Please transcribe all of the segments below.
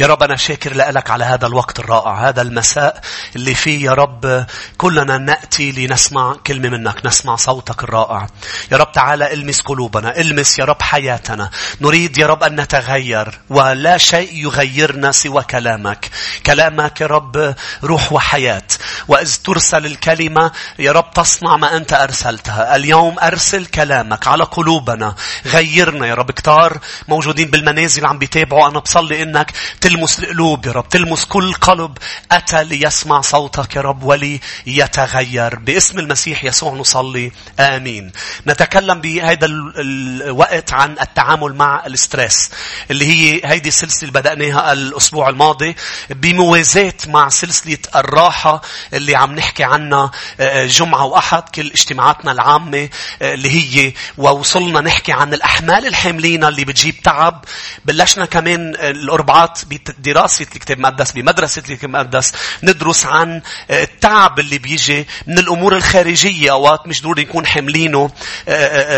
يا رب أنا شاكر لك على هذا الوقت الرائع هذا المساء اللي فيه يا رب كلنا نأتي لنسمع كلمة منك نسمع صوتك الرائع. يا رب تعالى المس قلوبنا المس يا رب حياتنا. نريد يا رب أن نتغير ولا شيء يغيرنا سوى كلامك. كلامك يا رب روح وحياة. وإذ ترسل الكلمة يا رب تصنع ما أنت أرسلتها. اليوم أرسل كلامك على قلوبنا. غيرنا يا رب كتار موجودين بالمنازل عم بيتابعوا. أنا بصلي إنك تلمس القلوب يا رب تلمس كل قلب. أتى ليسمع صوتك يا رب وليتغير. باسم المسيح يسوع نصلي. آمين. نتكلم بهذا الوقت عن التعامل مع الاسترس اللي هي هيدي السلسلة بدأناها الأسبوع الماضي بموازاة مع سلسلة الراحة اللي عم نحكي عنها آه، جمعة وأحد كل اجتماعاتنا العامة آه، اللي هي ووصلنا نحكي عن الأحمال الحاملين اللي بتجيب تعب. بلشنا كمان الأربعات بدراسة الكتاب المقدس بمدرسة الكتاب المقدس ندرس عن آه، التعب اللي بيجي من الأمور الخارجية. أوقات مش ضروري نكون حاملينه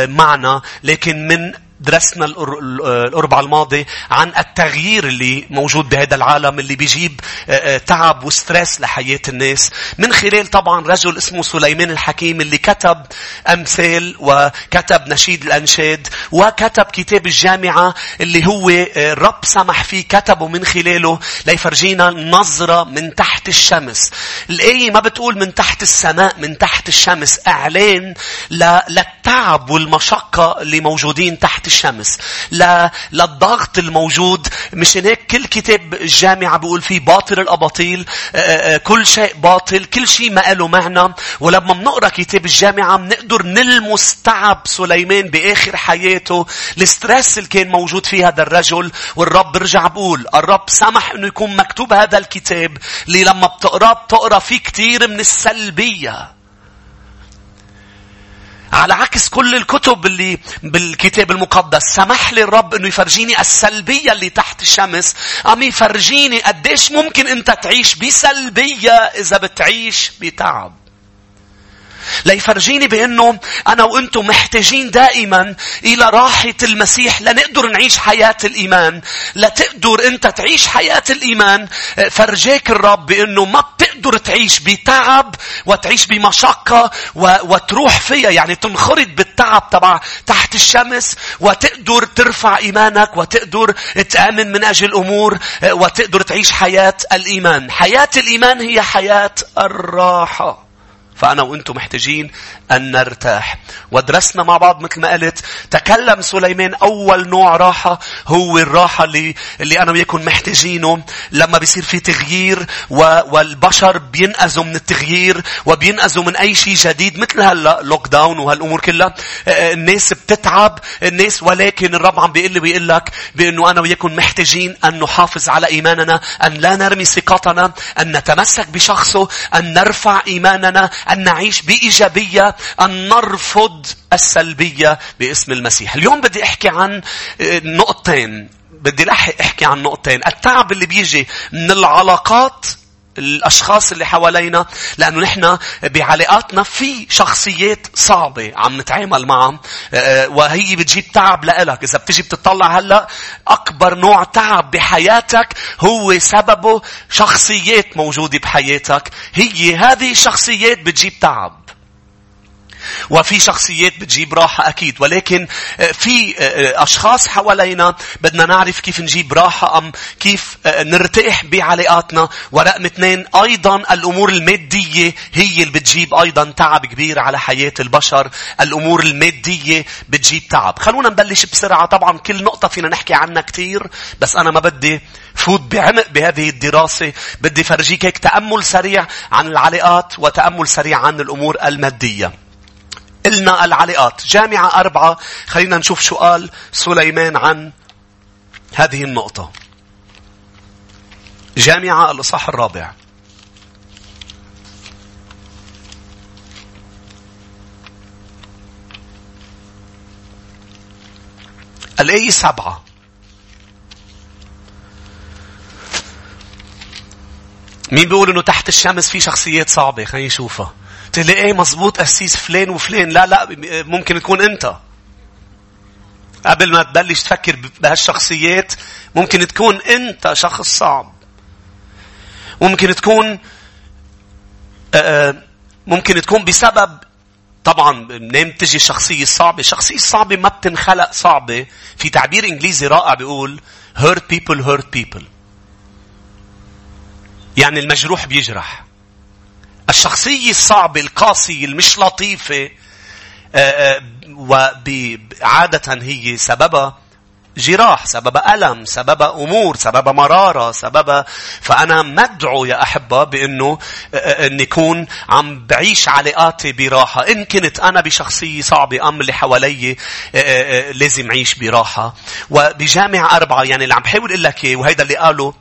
معنا لكن من درسنا الأربع الماضي عن التغيير اللي موجود بهذا العالم اللي بيجيب آه، آه، تعب وستريس لحياة الناس. من خلال طبعا رجل اسمه سليمان الحكيم اللي كتب أمثال وكتب نشيد الأنشاد وكتب كتاب الجامعة اللي هو آه، الرب سمح فيه كتبه من خلاله ليفرجينا نظرة من تحت الشمس. الآية ما بتقول من تحت السماء من تحت الشمس. إعلان للتعب والمشقة اللي موجودين تحت الشمس لا للضغط الموجود مشان هيك كل كتاب الجامعة بيقول فيه باطل الأباطيل آه، آه، آه، كل شيء باطل كل شيء ما له معنى. ولما بنقرأ كتاب الجامعة بنقدر نلمس تعب سليمان بآخر حياته. الستريس اللي كان موجود فيه هذا الرجل والرب برجع بقول الرب سمح إنه يكون مكتوب هذا الكتاب اللي لما بتقرأ بتقرأ فيه كثير من السلبية. على عكس كل الكتب اللي بالكتاب المقدس. سمح لي الرب إنه يفرجيني السلبية اللي تحت الشمس. عم يفرجيني قديش ممكن أنت تعيش بسلبية إذا بتعيش بتعب. ليفرجيني بأنه أنا وأنتم محتاجين دائما إلى راحة المسيح لنقدر نعيش حياة الإيمان. لتقدر أنت تعيش حياة الإيمان فرجاك الرب بأنه ما بتقدر تعيش بتعب وتعيش بمشقة وتروح فيها يعني تنخرط بالتعب تبع تحت الشمس وتقدر ترفع إيمانك وتقدر تآمن من أجل أمور وتقدر تعيش حياة الإيمان. حياة الإيمان هي حياة الراحة. فأنا وأنتم محتاجين أن نرتاح. ودرسنا مع بعض مثل ما قلت تكلم سليمان أول نوع راحة هو الراحة اللي, اللي أنا وياكم محتاجينه لما بيصير في تغيير والبشر بينقذوا من التغيير وبينقذوا من أي شيء جديد مثل هلا لوك داون وهالأمور كلها الناس بتتعب الناس ولكن الرب عم بيقول لي بيقول لك بأنه أنا وياكم محتاجين أن نحافظ على إيماننا أن لا نرمي ثقتنا أن نتمسك بشخصه أن نرفع إيماننا أن نعيش بإيجابية أن نرفض السلبية باسم المسيح. اليوم بدي أحكي عن آه، نقطتين. بدي أحكي عن نقطتين. التعب اللي بيجي من العلاقات الأشخاص اللي حوالينا لأنه نحن بعلاقاتنا في شخصيات صعبة عم نتعامل معهم. آه، وهي بتجيب تعب لإلك. إذا بتجي بتطلع هلأ أكبر نوع تعب بحياتك هو سببه شخصيات موجودة بحياتك. هي هذه الشخصيات بتجيب تعب. وفي شخصيات بتجيب راحة أكيد. ولكن آه، في آه، آه، أشخاص حوالينا بدنا نعرف كيف نجيب راحة أم كيف نرتاح بعلاقاتنا. ورقم اثنين أيضا الأمور المادية هي اللي بتجيب أيضا تعب كبير على حياة البشر. الأمور المادية بتجيب تعب. خلونا نبلش بسرعة. طبعا كل نقطة فينا نحكي عنها كتير بس أنا ما بدي فوت بعمق بهذه الدراسة. بدي فرجيك هيك تأمل سريع عن العلاقات وتأمل سريع عن الأمور المادية. إلنا العلاقات. جامعة أربعة. خلينا نشوف شو قال سليمان عن هذه النقطة. جامعة الإصحاح الرابع. الآية سبعة. مين بيقول إنه تحت الشمس في شخصيات صعبة؟ خلينا نشوفها تلاقيه مزبوط أسيس فلان وفلان لا لا ممكن تكون أنت قبل ما تبلش تفكر بهالشخصيات ممكن تكون أنت شخص صعب. ممكن تكون آه، ممكن تكون بسبب طبعا منين بتجي الشخصية الصعبة؟ الشخصية الصعبة ما بتنخلق صعبة. في تعبير إنجليزي رائع بيقول hurt people hurt people. يعني المجروح بيجرح. الشخصية الصعبة القاسية المش لطيفة آه، آه، وعادة هي سببها جراح سبب ألم سبب أمور سبب مرارة سبب فأنا مدعو يا أحبة بأنه أن يكون عم بعيش علاقاتي براحة. إن كنت أنا بشخصية صعبة أم اللي حوالي لازم عيش براحة. وبجامع أربعة يعني اللي عم بحاول أقول لك وهيدا اللي قاله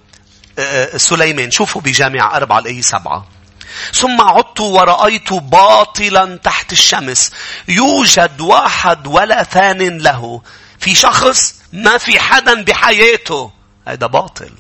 سليمان شوفوا بجامع أربعة الأي سبعة. ثم عدت ورأيت باطلا تحت الشمس. يوجد واحد ولا ثان له. في شخص ما في حدا بحياته. هذا باطل.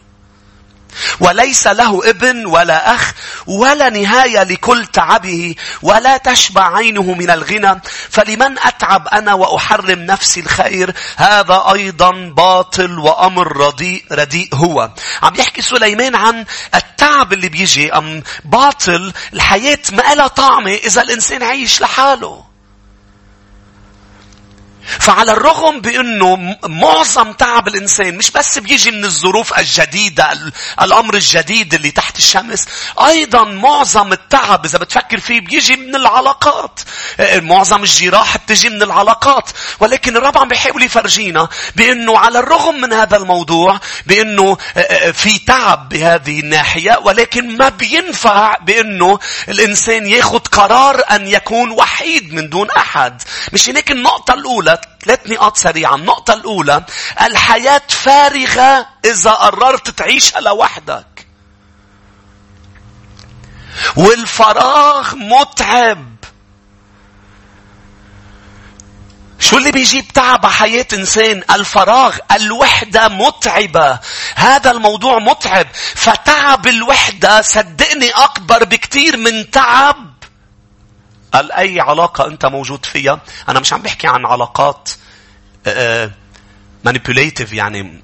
وليس له ابن ولا أخ ولا نهاية لكل تعبه ولا تشبع عينه من الغنى. فلمن أتعب أنا وأحرم نفسي الخير؟ هذا أيضا باطل وأمر رديء, رديء هو. عم يحكي سليمان عن التعب اللي بيجي. أم باطل الحياة ما لها طعمة إذا الإنسان عايش لحاله. فعلى الرغم بأنه معظم تعب الإنسان مش بس بيجي من الظروف الجديدة الأمر الجديد اللي تحت الشمس أيضا معظم التعب إذا بتفكر فيه بيجي من العلاقات. معظم الجراح بتجي من العلاقات. ولكن الرب عم بيحاول يفرجينا بأنه على الرغم من هذا الموضوع بأنه في تعب بهذه الناحية ولكن ما بينفع بأنه الإنسان ياخد قرار أن يكون وحيد من دون أحد. مش هيك النقطة الأولى. ثلاث نقاط سريعة. النقطة الأولى الحياة فارغة إذا قررت تعيشها لوحدك. والفراغ متعب. شو اللي بيجيب تعب حياة إنسان؟ الفراغ، الوحدة متعبة. هذا الموضوع متعب. فتعب الوحدة صدقني أكبر بكثير من تعب قال أي علاقة أنت موجود فيها؟ أنا مش عم بحكي عن علاقات manipulative يعني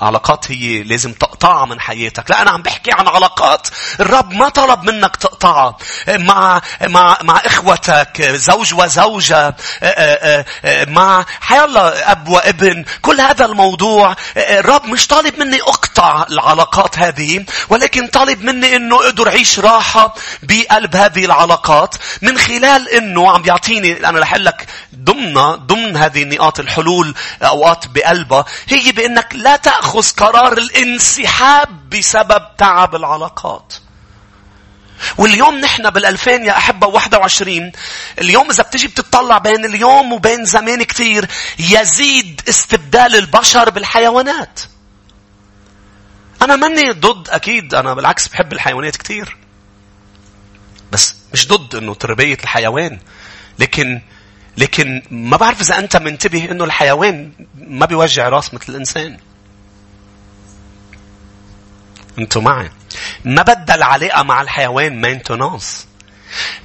علاقات هي لازم تقطعها من حياتك. لا أنا عم بحكي عن علاقات الرب ما طلب منك تقطعها. مع, مع, مع إخوتك، زوج وزوجة، مع حيالله أب وابن. كل هذا الموضوع الرب مش طالب مني أقطع العلاقات هذه. ولكن طالب مني أنه أقدر أعيش راحة بقلب هذه العلاقات. من خلال أنه عم بيعطيني أنا رح لك ضمن ضمن هذه النقاط الحلول أوقات بقلبها هي بأنك لا تأخذ تأخذ قرار الانسحاب بسبب تعب العلاقات. واليوم نحن بالألفين يا أحبة 21 اليوم إذا بتجي بتطلع بين اليوم وبين زمان كثير يزيد استبدال البشر بالحيوانات. أنا ماني ضد أكيد أنا بالعكس بحب الحيوانات كثير. بس مش ضد إنه تربية الحيوان. لكن لكن ما بعرف إذا أنت منتبه إنه الحيوان ما بيوجع رأس مثل الإنسان. أنتوا معي. ما بدها العلاقة مع الحيوان maintenance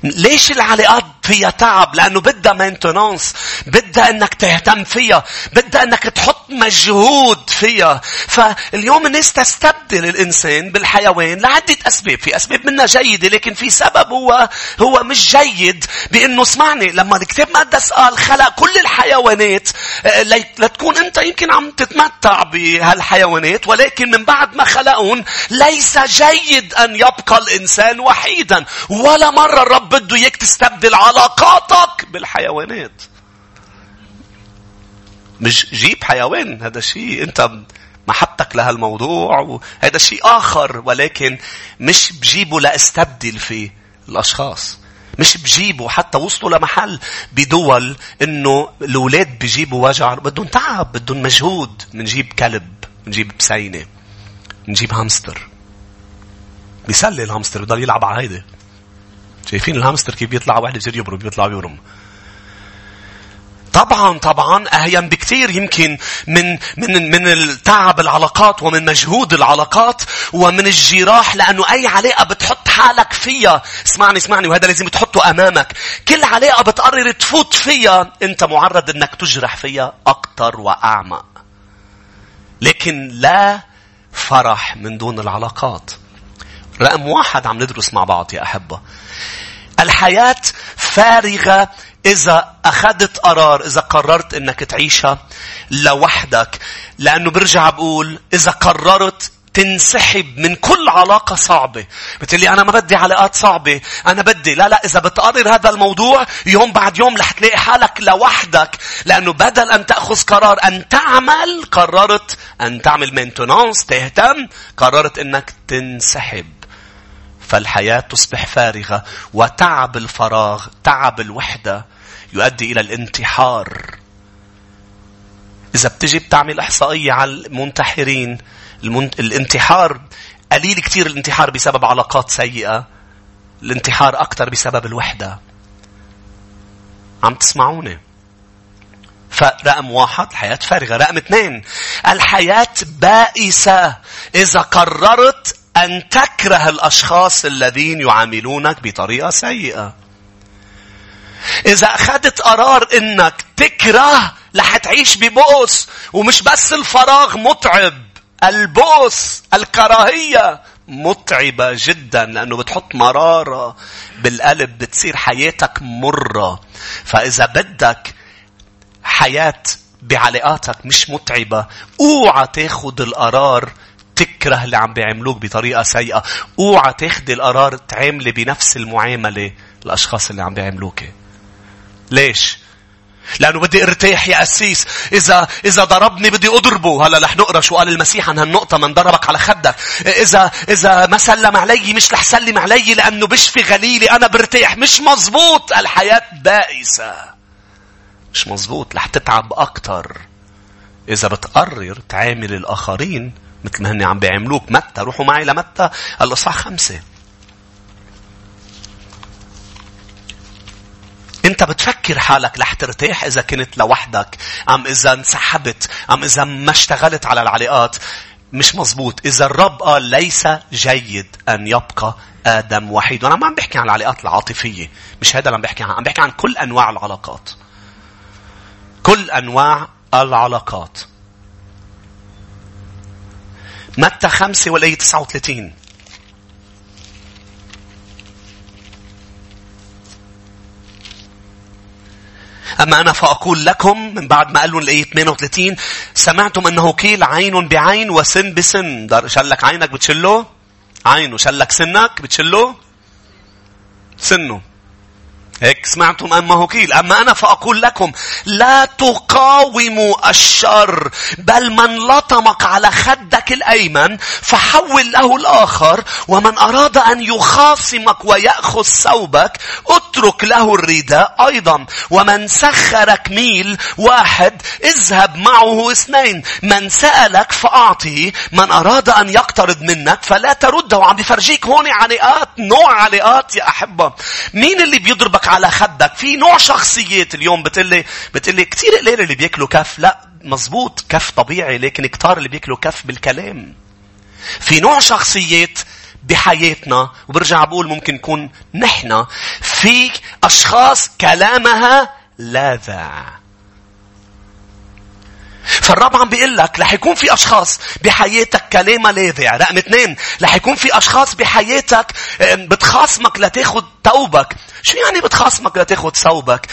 ليش العلاقات فيها تعب؟ لأنه بدها maintenance. بدها أنك تهتم فيها. بدها أنك تحط مجهود فيها. فاليوم الناس تستبدل الإنسان بالحيوان لعدة أسباب. في أسباب منها جيدة لكن في سبب هو هو مش جيد بأنه اسمعني لما الكتاب المقدس قال خلق كل الحيوانات آه، لتكون أنت يمكن عم تتمتع بهالحيوانات ولكن من بعد ما خلقهم ليس جيد أن يبقى الإنسان وحيدا ولا مرة الرب بده إياك تستبدل علاقاتك بالحيوانات. مش جيب حيوان هذا شيء أنت محبتك لهالموضوع وهذا شيء آخر ولكن مش بجيبه لأستبدل فيه الأشخاص. مش بجيبوا حتى وصلوا لمحل بدول إنه الأولاد بجيبوا وجع بدهم تعب بدهم مجهود بنجيب كلب بنجيب بسينة بنجيب هامستر بيسلي الهامستر بضل يلعب على هيدي شايفين الهامستر كيف بيطلع واحد بصير يبرم بيطلع بيورم طبعا طبعا اهين بكثير يمكن من من من التعب العلاقات ومن مجهود العلاقات ومن الجراح لأنه أي علاقة بتحط حالك فيها اسمعني اسمعني وهذا لازم تحطه أمامك كل علاقة بتقرر تفوت فيها أنت معرض إنك تجرح فيها أكثر واعمق لكن لا فرح من دون العلاقات. رقم واحد عم ندرس مع بعض يا أحبة. الحياة فارغة إذا أخذت قرار إذا قررت أنك تعيشها لوحدك لأنه برجع بقول إذا قررت تنسحب من كل علاقة صعبة. بتقلي أنا ما بدي علاقات صعبة. أنا بدي. لا لا إذا بتقرر هذا الموضوع يوم بعد يوم رح تلاقي حالك لوحدك. لأنه بدل أن تأخذ قرار أن تعمل قررت أن تعمل مينتونانس تهتم قررت أنك تنسحب. فالحياة تصبح فارغة وتعب الفراغ تعب الوحدة يؤدي إلى الانتحار. إذا بتجي بتعمل إحصائية على المنتحرين الانتحار قليل كثير الانتحار بسبب علاقات سيئة. الانتحار أكثر بسبب الوحدة. عم تسمعوني. فرقم واحد الحياة فارغة. رقم اثنين الحياة بائسة إذا قررت أن تكره الأشخاص الذين يعاملونك بطريقة سيئة. إذا أخذت قرار إنك تكره رح تعيش ببؤس ومش بس الفراغ متعب البؤس الكراهية متعبة جدا لأنه بتحط مرارة بالقلب بتصير حياتك مرة فإذا بدك حياة بعلاقاتك مش متعبة أوعى تاخد القرار تكره اللي عم بيعملوك بطريقة سيئة اوعى تاخدي القرار تعاملي بنفس المعاملة الأشخاص اللي عم بيعملوك ليش؟ لأنه بدي ارتاح يا أسيس. إذا إذا ضربني بدي أضربه. هلا رح نقرأ شو قال المسيح عن هالنقطة من ضربك على خدك. إذا إذا ما سلم علي مش رح سلم علي لأنه بشفي غليلي أنا برتاح. مش مزبوط. الحياة بائسة. مش مزبوط. رح تتعب أكتر. إذا بتقرر تعامل الآخرين مثل ما هن عم بيعملوك. متى؟ روحوا معي لمتى؟ الإصحاح خمسة. انت بتفكر حالك رح ترتاح إذا كنت لوحدك. أم إذا انسحبت أم إذا ما اشتغلت على العلاقات. مش مزبوط. إذا الرب قال ليس جيد أن يبقى آدم وحيد. وأنا ما عم بحكي عن العلاقات العاطفية. مش هذا اللي عم بحكي عنه عم بحكي عن كل أنواع العلاقات. كل أنواع العلاقات. متى خمسة والآية 39 أما أنا فأقول لكم من بعد ما قال لهم الآية 38 سمعتم أنه قيل عين بعين وسن بسن. شلك عينك بتشله؟ عينه. شلك سنك بتشله؟ سنه. هيك سمعتم أما قيل أما أنا فأقول لكم لا تقاوموا الشر بل من لطمك على خدك الأيمن فحول له الآخر ومن أراد أن يخاصمك ويأخذ ثوبك اترك له الرداء أيضا. ومن سخرك ميل واحد اذهب معه اثنين. من سألك فأعطه من أراد أن يقترض منك فلا ترده. عم بفرجيك هون علاقات نوع علاقات يا أحبة. مين اللي بيضربك على خدك. في نوع شخصيات اليوم بتقلي بتقلي كثير قليل اللي بياكلوا كف. لا مزبوط كف طبيعي لكن كتار اللي بياكلوا كف بالكلام. في نوع شخصيات بحياتنا وبرجع بقول ممكن نكون نحن في أشخاص كلامها لاذع. فالرب عم بيقول لك رح يكون في أشخاص بحياتك كلامها لاذع رقم اثنين رح يكون في أشخاص بحياتك بتخاصمك لتاخد توبك شو يعني بتخاصمك لتاخد ثوبك؟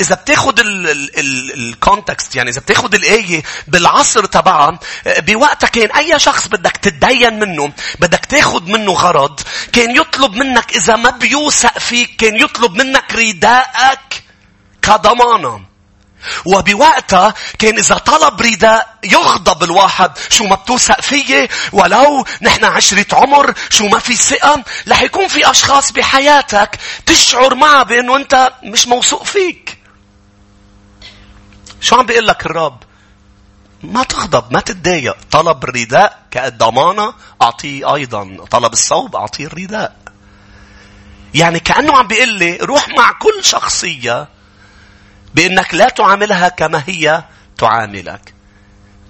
إذا بتاخد الكونتكست يعني إذا بتاخد الآية بالعصر تبعها بوقتها كان أي شخص بدك تتدين منه بدك تاخد منه غرض كان يطلب منك إذا ما بيوثق فيك كان يطلب منك رداءك كضمانة. وبوقتها كان إذا طلب رداء يغضب الواحد شو ما بتوثق فيي؟ ولو نحن عشرة عمر شو ما في ثقة؟ رح يكون في أشخاص بحياتك تشعر معها بأنه أنت مش موثوق فيك. شو عم بيقول لك الرب؟ ما تغضب ما تتضايق. طلب الرداء كضمانة أعطيه أيضا. طلب الصوب أعطيه الرداء يعني كأنه عم بيقول لي روح مع كل شخصية بأنك لا تعاملها كما هي تعاملك.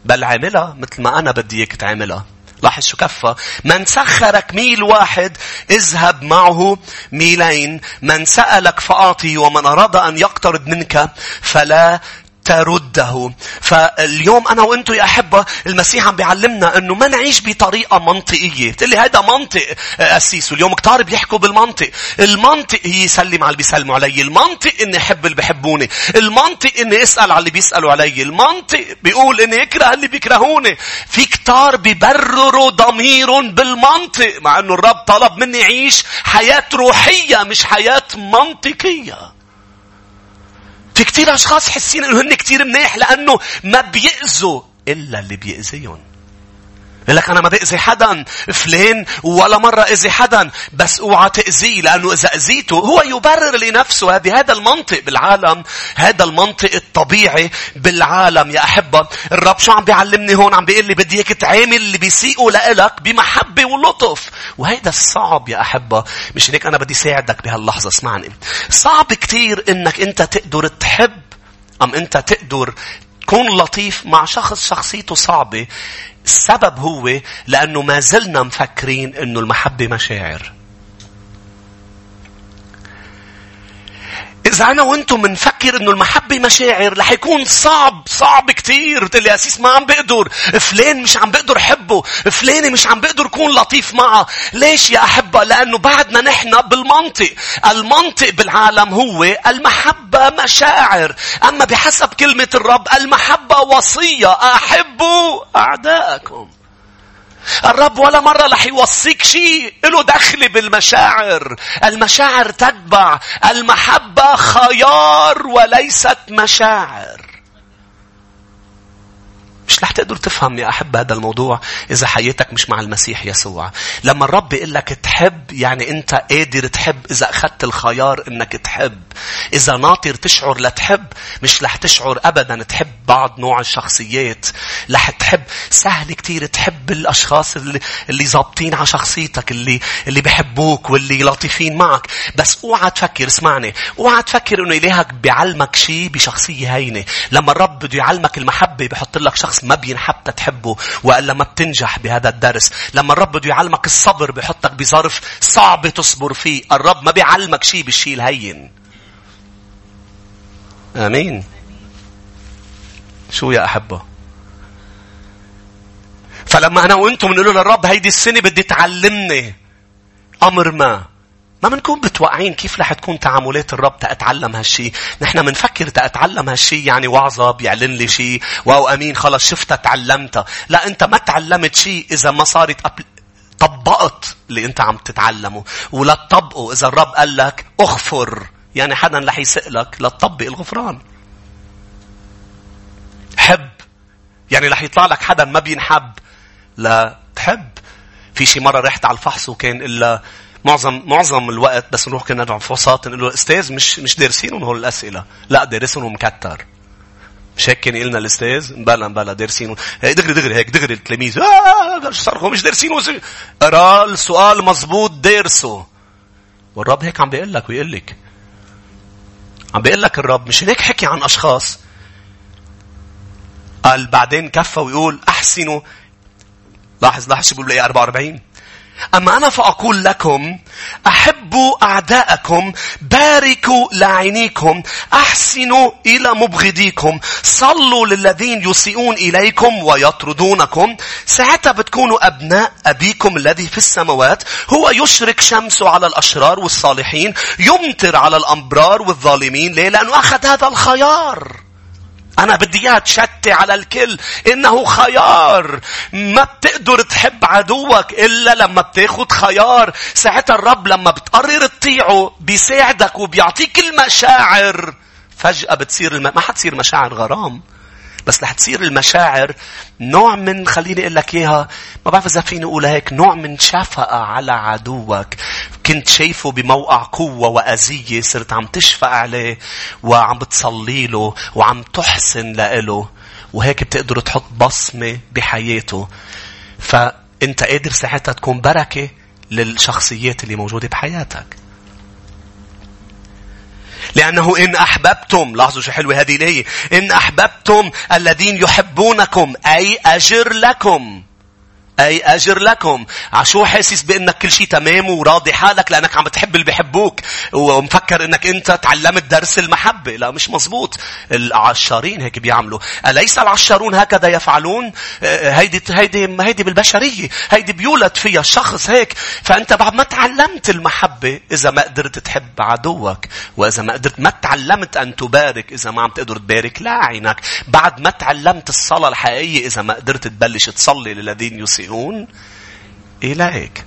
بل عاملها مثل ما أنا بدي إياك تعاملها. لاحظ شو كفى. من سخرك ميل واحد اذهب معه ميلين. من سألك فأعطي ومن أراد أن يقترض منك فلا ترده. فاليوم أنا وأنتم يا أحبة المسيح عم بيعلمنا أنه ما نعيش بطريقة منطقية. بتقول لي هذا منطق أسيس واليوم كتار بيحكوا بالمنطق. المنطق هي يسلم على اللي بيسلموا علي. المنطق إني أحب اللي بحبوني. المنطق إني أسأل على اللي بيسألوا علي. المنطق بيقول إني أكره اللي بيكرهوني. في كتار بيبرروا ضميرهم بالمنطق مع أنه الرب طلب مني أعيش حياة روحية مش حياة منطقية. في كتير أشخاص حسين إنه هن كتير منيح لأنه ما بيأذوا إلا اللي بيأذيهم. يقول لك أنا ما بأذي حدا. فلان ولا مرة أذي حدا. بس أوعى تأذيه لأنه إذا أذيته هو يبرر لنفسه هذه هذا المنطق بالعالم. هذا المنطق الطبيعي بالعالم. يا أحبة الرب شو عم بيعلمني هون؟ عم بيقول لي بدي إياك تعامل اللي بيسيئوا لإلك بمحبة ولطف. وهيدا الصعب يا أحبة. مش هيك أنا بدي ساعدك بهاللحظة اسمعني. صعب كتير إنك أنت تقدر تحب أم أنت تقدر تكون لطيف مع شخص شخصيته صعبة السبب هو لأنه ما زلنا مفكرين أنه المحبة مشاعر. إذا أنا وأنتم بنفكر إنه المحبة مشاعر رح يكون صعب صعب كتير. بتقول لي أسيس ما عم بقدر. فلان مش عم بقدر حبه فلانة مش عم بقدر كون لطيف معها ليش يا أحبة؟ لأنه بعدنا نحن بالمنطق. المنطق بالعالم هو المحبة مشاعر. أما بحسب كلمة الرب المحبة وصية. أحبوا أعداءكم. الرب ولا مرة رح يوصيك شيء له دخل بالمشاعر. المشاعر تتبع. المحبة خيار وليست مشاعر. مش رح تقدر تفهم يا أحب هذا الموضوع إذا حياتك مش مع المسيح يسوع. لما الرب يقول لك تحب يعني أنت قادر تحب إذا أخذت الخيار إنك تحب. إذا ناطر تشعر لتحب مش رح تشعر أبدا تحب بعض نوع الشخصيات. رح تحب سهل كتير تحب الأشخاص اللي اللي ظابطين على شخصيتك اللي اللي بحبوك واللي لطيفين معك. بس أوعى تفكر اسمعني أوعى تفكر إنه إلهك بيعلمك شيء بشخصية هينة. لما الرب بده يعلمك المحبة بحط لك شخص ما بينحب تحبه وإلا ما بتنجح بهذا الدرس. لما الرب بده يعلمك الصبر بحطك بظرف صعب تصبر فيه. الرب ما بيعلمك شيء بالشيء الهين. آمين. شو يا أحبة؟ فلما أنا وأنتم بنقول للرب هيدي السنة بدي تعلمني أمر ما. ما بنكون متوقعين كيف رح تكون تعاملات الرب تأتعلم هالشي. نحن بنفكر تأتعلم هالشي يعني وعظة بيعلن لي شي. واو أمين خلص شفتها تعلمتها. لا أنت ما تعلمت شي إذا ما صارت أبل... طبقت اللي أنت عم تتعلمه. ولا تطبقه إذا الرب قال لك أغفر. يعني حدا رح يسألك لا تطبق الغفران. حب. يعني رح يطلع لك حدا ما بينحب لا تحب. في شي مرة رحت على الفحص وكان إلا معظم معظم الوقت بس نروح كنا على الفحوصات نقول له أستاذ مش مش دارسينهم هول الأسئلة. لا دارسهم مكتر مش هيك كان يقلنا الأستاذ؟ بلا بلا دارسينه دغري دغري هيك دغري التلاميذ. آه صرخوا مش دارسينه قرا السؤال مزبوط دارسه. والرب هيك عم بيقول لك ويقول لك عم بيقول لك الرب مش هيك حكي عن أشخاص؟ قال بعدين كفى ويقول أحسنوا. لاحظ لاحظ شو بيقول إيه 44 أما أنا فأقول لكم أحبوا أعداءكم باركوا لعينيكم أحسنوا إلى مبغضيكم صلوا للذين يسيئون إليكم ويطردونكم. ساعتها بتكونوا أبناء أبيكم الذي في السماوات. هو يشرك شمسه على الأشرار والصالحين يمطر على الأمبرار والظالمين. ليه؟ لأنه أخذ هذا الخيار. أنا بدي إياها تشتي على الكل. إنه خيار. ما بتقدر تحب عدوك إلا لما بتاخد خيار. ساعتها الرب لما بتقرر تطيعه بيساعدك وبيعطيك المشاعر. فجأة بتصير الم... ما حتصير مشاعر غرام. بس رح تصير المشاعر نوع من خليني أقول لك إياها ما بعرف إذا فيني أقول هيك نوع من شفقة على عدوك. كنت شايفه بموقع قوة وأذية صرت عم تشفق عليه وعم بتصلي له وعم تحسن له وهيك بتقدر تحط بصمة بحياته. فأنت قادر ساعتها تكون بركة للشخصيات اللي موجودة بحياتك. لأنه إن أحببتم لاحظوا شو حلوة هذه الآية إن أحببتم الذين يحبونكم أي أجر لكم. أي أجر لكم. عشو حاسس بأنك كل شيء تمام وراضي حالك لأنك عم بتحب اللي بيحبوك ومفكر أنك أنت تعلمت درس المحبة. لا مش مزبوط. العشارين هيك بيعملوا. أليس العشارون هكذا يفعلون؟ هيدي هيدي هيدي بالبشرية. هيدي بيولد فيها الشخص هيك. فأنت بعد ما تعلمت المحبة إذا ما قدرت تحب عدوك وإذا ما قدرت ما تعلمت أن تبارك إذا ما عم تقدر تبارك لا عينك. بعد ما تعلمت الصلاة الحقيقية إذا ما قدرت تبلش تصلي للذين يسيئون إليك.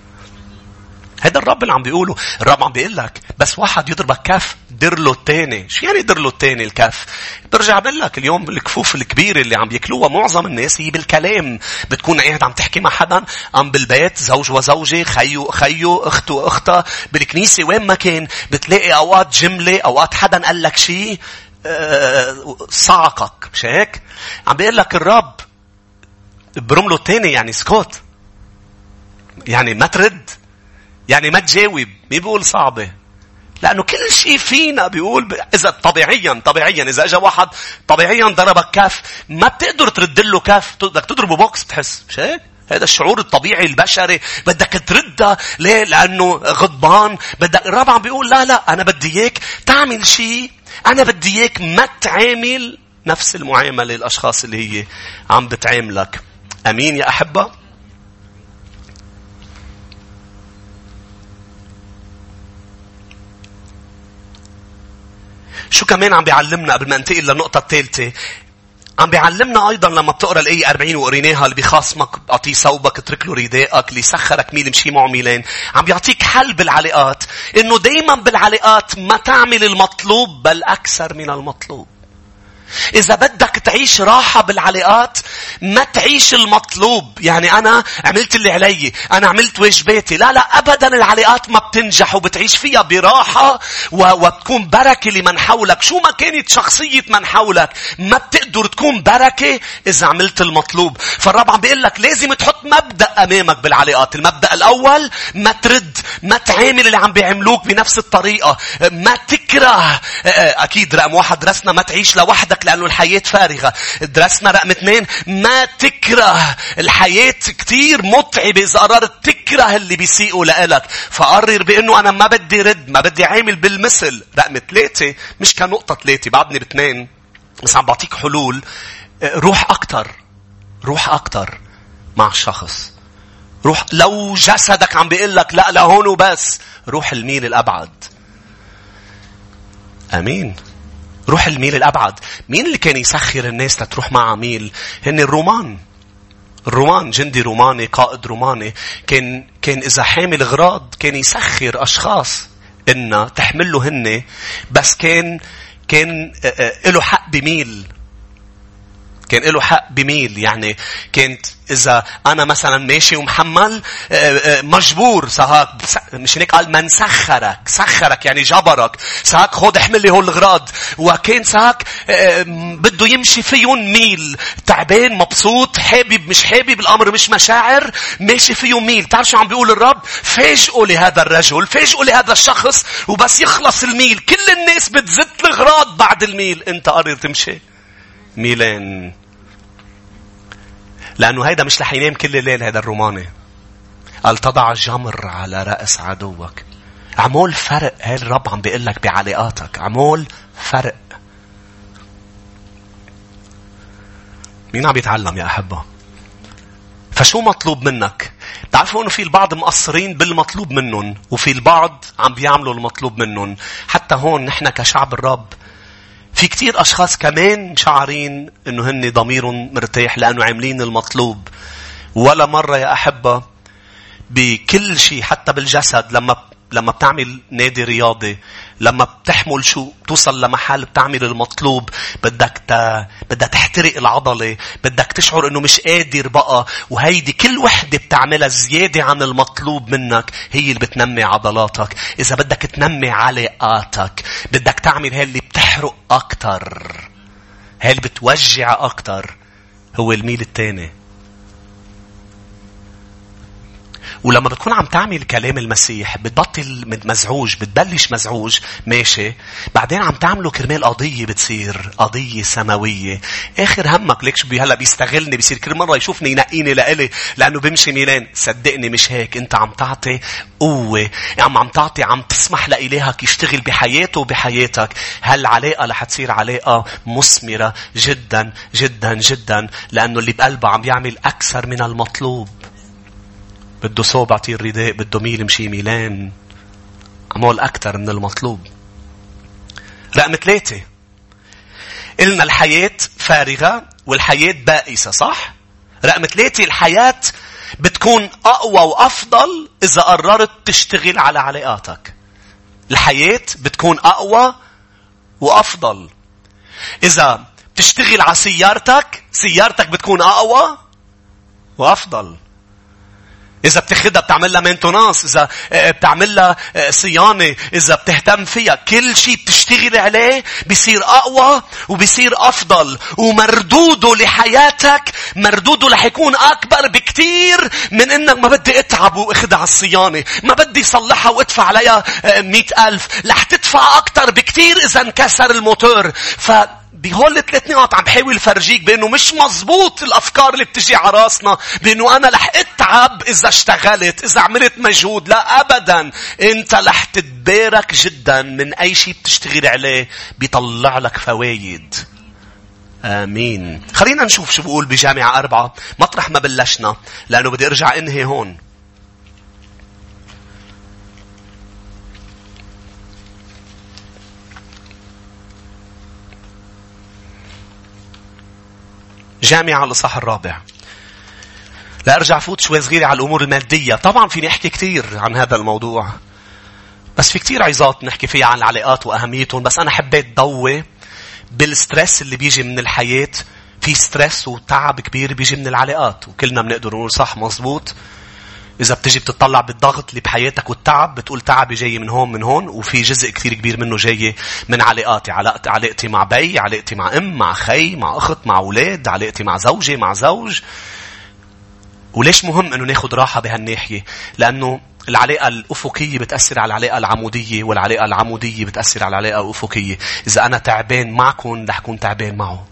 هذا الرب اللي عم بيقوله الرب عم بيقول لك بس واحد يضربك كف دير له الثاني شو يعني دير له الثاني الكف؟ برجع بقول لك اليوم الكفوف الكبيرة اللي عم ياكلوها معظم الناس هي بالكلام. بتكون قاعد عم تحكي مع حدا عم بالبيت زوج وزوجة خيو خيو أخت واختها بالكنيسة وين ما كان. بتلاقي أوقات جملة أوقات حدا قال لك شيء أه صعقك. مش هيك؟ عم بيقول لك الرب برم له الثاني يعني سكوت. يعني ما ترد. يعني ما تجاوب مين بيقول صعبة. لأنه كل شيء فينا بيقول إذا طبيعيا طبيعيا. إذا أجا واحد طبيعيا ضربك كف ما بتقدر ترد له كف بدك تضربه بوكس بتحس. مش هيك؟ هذا الشعور الطبيعي البشري. بدك تردها. ليه؟ لأنه غضبان. بدك الرب عم بيقول لا لا أنا بدي إياك تعمل شيء أنا بدي إياك ما تعامل نفس المعاملة للأشخاص اللي هي عم بتعاملك. أمين يا أحبة. شو كمان عم بيعلمنا قبل ما انتقل للنقطة الثالثة؟ عم بيعلمنا أيضا لما بتقرأ الآية 40 وقريناها اللي بيخاصمك أعطيه ثوبك اترك له رداءك اللي سخرك ميل مشي معه ميلين عم بيعطيك حل بالعلاقات إنه دائما بالعلاقات ما تعمل المطلوب بل أكثر من المطلوب. إذا بدك تعيش راحة بالعلاقات ما تعيش المطلوب. يعني أنا عملت اللي علي أنا عملت واجباتي لا لا أبدا العلاقات ما بتنجح وبتعيش فيها براحة وبتكون بركة لمن حولك. شو ما كانت شخصية من حولك ما بتقدر تكون بركة إذا عملت المطلوب. فالرب عم بيقول لك لازم تحط مبدأ أمامك بالعلاقات. المبدأ الأول ما ترد ما تعامل اللي عم بيعملوك بنفس الطريقة. ما تكره. أكيد رقم واحد درسنا ما تعيش لوحدك لك لأنه الحياة فارغة. درسنا رقم اثنين ما تكره الحياة كتير متعبة إذا قررت تكره اللي بيسيئوا لإلك. فقرر بأنه أنا ما بدي رد ما بدي عامل بالمثل. رقم ثلاثة مش كنقطة ثلاثة بعدني باثنين بس عم بعطيك حلول. روح أكتر. روح أكتر مع الشخص. روح لو جسدك عم بيقول لك لا لهون وبس روح الميل الأبعد. أمين. روح الميل الأبعد. مين اللي كان يسخر الناس لتروح مع ميل؟ هن الرومان. الرومان جندي روماني قائد روماني كان كان إذا حامل غراض كان يسخر أشخاص إنها تحمله هن بس كان كان له حق بميل كان له حق بميل. يعني كانت إذا أنا مثلا ماشي ومحمل آه، آه، مجبور سهاك مش هيك؟ قال من سخرك سخرك يعني جبرك. سهاك خود احمل لي هول الغراض. وكان سهاك آه، بده يمشي فيهم ميل. تعبان مبسوط حابب مش حابب الأمر مش مشاعر ماشي فيه ميل. تعرف شو عم بيقول الرب؟ فاجئوا لهذا الرجل فاجئوا لهذا الشخص وبس يخلص الميل. كل الناس بتزت الغراض بعد الميل. أنت قرر تمشي؟ ميلين لأنه هيدا مش رح ينام كل الليل هيدا الروماني. قال تضع جمر على رأس عدوك. عمول فرق هاي الرب عم بيقول لك بعلاقاتك. عمول فرق. مين عم يتعلم يا أحبة؟ فشو مطلوب منك؟ تعرفوا إنه في البعض مقصرين بالمطلوب منهم وفي البعض عم بيعملوا المطلوب منهم حتى هون نحن كشعب الرب في كتير أشخاص كمان شعرين إنه هن ضميرهم مرتاح لأنه عاملين المطلوب. ولا مرة يا أحبة بكل شيء حتى بالجسد لما لما بتعمل نادي رياضي لما بتحمل شو توصل لمحل بتعمل المطلوب بدك ت... بدها تحترق العضلة بدك تشعر إنه مش قادر بقى. وهيدي كل وحدة بتعملها زيادة عن المطلوب منك هي اللي بتنمي عضلاتك. إذا بدك تنمي علاقاتك بدك تعمل هي اللي بتحرق أكتر هي اللي بتوجع أكتر هو الميل الثاني ولما بتكون عم تعمل كلام المسيح بتبطل مزعوج بتبلش مزعوج ماشي. بعدين عم تعمله كرمال قضية بتصير قضية سماوية. آخر همك ليك شو هلا بيستغلني بيصير كل مرة يشوفني ينقيني لإلي لأنه بمشي ميلان صدقني مش هيك. أنت عم تعطي قوة. عم عم تعطي عم تسمح لإلهك يشتغل بحياته وبحياتك. هالعلاقة رح تصير علاقة مثمرة؟ جدا جدا جدا. لأنه اللي بقلبه عم يعمل أكثر من المطلوب. بده صوب عطيه الرداء بده ميل مشي ميلان عمول أكثر من المطلوب رقم ثلاثة قلنا الحياة فارغة والحياة بائسة صح؟ رقم ثلاثة الحياة بتكون أقوى وأفضل إذا قررت تشتغل على علاقاتك. الحياة بتكون أقوى وأفضل. إذا بتشتغل على سيارتك سيارتك بتكون أقوى وأفضل. إذا بتاخدها بتعمل لها مينتونانس، إذا آه، بتعمل لها آه، صيانة، إذا بتهتم فيها، كل شيء بتشتغل عليه بيصير أقوى وبيصير أفضل، ومردوده لحياتك مردوده رح يكون أكبر بكتير من إنك ما بدي أتعب وأخدها على الصيانة، ما بدي صلحها وأدفع عليها آه، مئة ألف، رح تدفع أكتر بكتير إذا انكسر الموتور، ف بهول الثلاث نقاط عم بحاول فرجيك بأنه مش مزبوط الأفكار اللي بتجي على راسنا بأنه أنا رح أتعب إذا اشتغلت إذا عملت مجهود. لا ابدا. أنت رح تتبارك جدا من أي شيء بتشتغل عليه بيطلع لك فوايد. آمين. خلينا نشوف شو بقول بجامعة أربعة. مطرح ما بلشنا لأنه بدي أرجع إنهي هون. جامعة الإصحاح الرابع. لا أرجع فوت شوي صغيرة على الأمور المادية. طبعا فيني أحكي كثير عن هذا الموضوع. بس في كثير عظات نحكي فيها عن العلاقات وأهميتهم. بس أنا حبيت ضوي بال stress اللي بيجي من الحياة. في stress وتعب كبير بيجي من العلاقات. وكلنا بنقدر نقول صح مزبوط. إذا بتجي بتطلع بالضغط اللي بحياتك والتعب بتقول تعبي جاي من هون من هون وفي جزء كثير كبير منه جاي من علاقاتي علاقتي علاقتي مع بي علاقتي مع أم مع خي مع أخت مع أولاد علاقتي مع زوجي مع زوج وليش مهم إنه ناخذ راحة بهالناحية؟ لأنه العلاقة الأفقية بتأثر على العلاقة العمودية والعلاقة العمودية بتأثر على العلاقة الأفقية، إذا أنا تعبان معكم رح كون تعبان معه.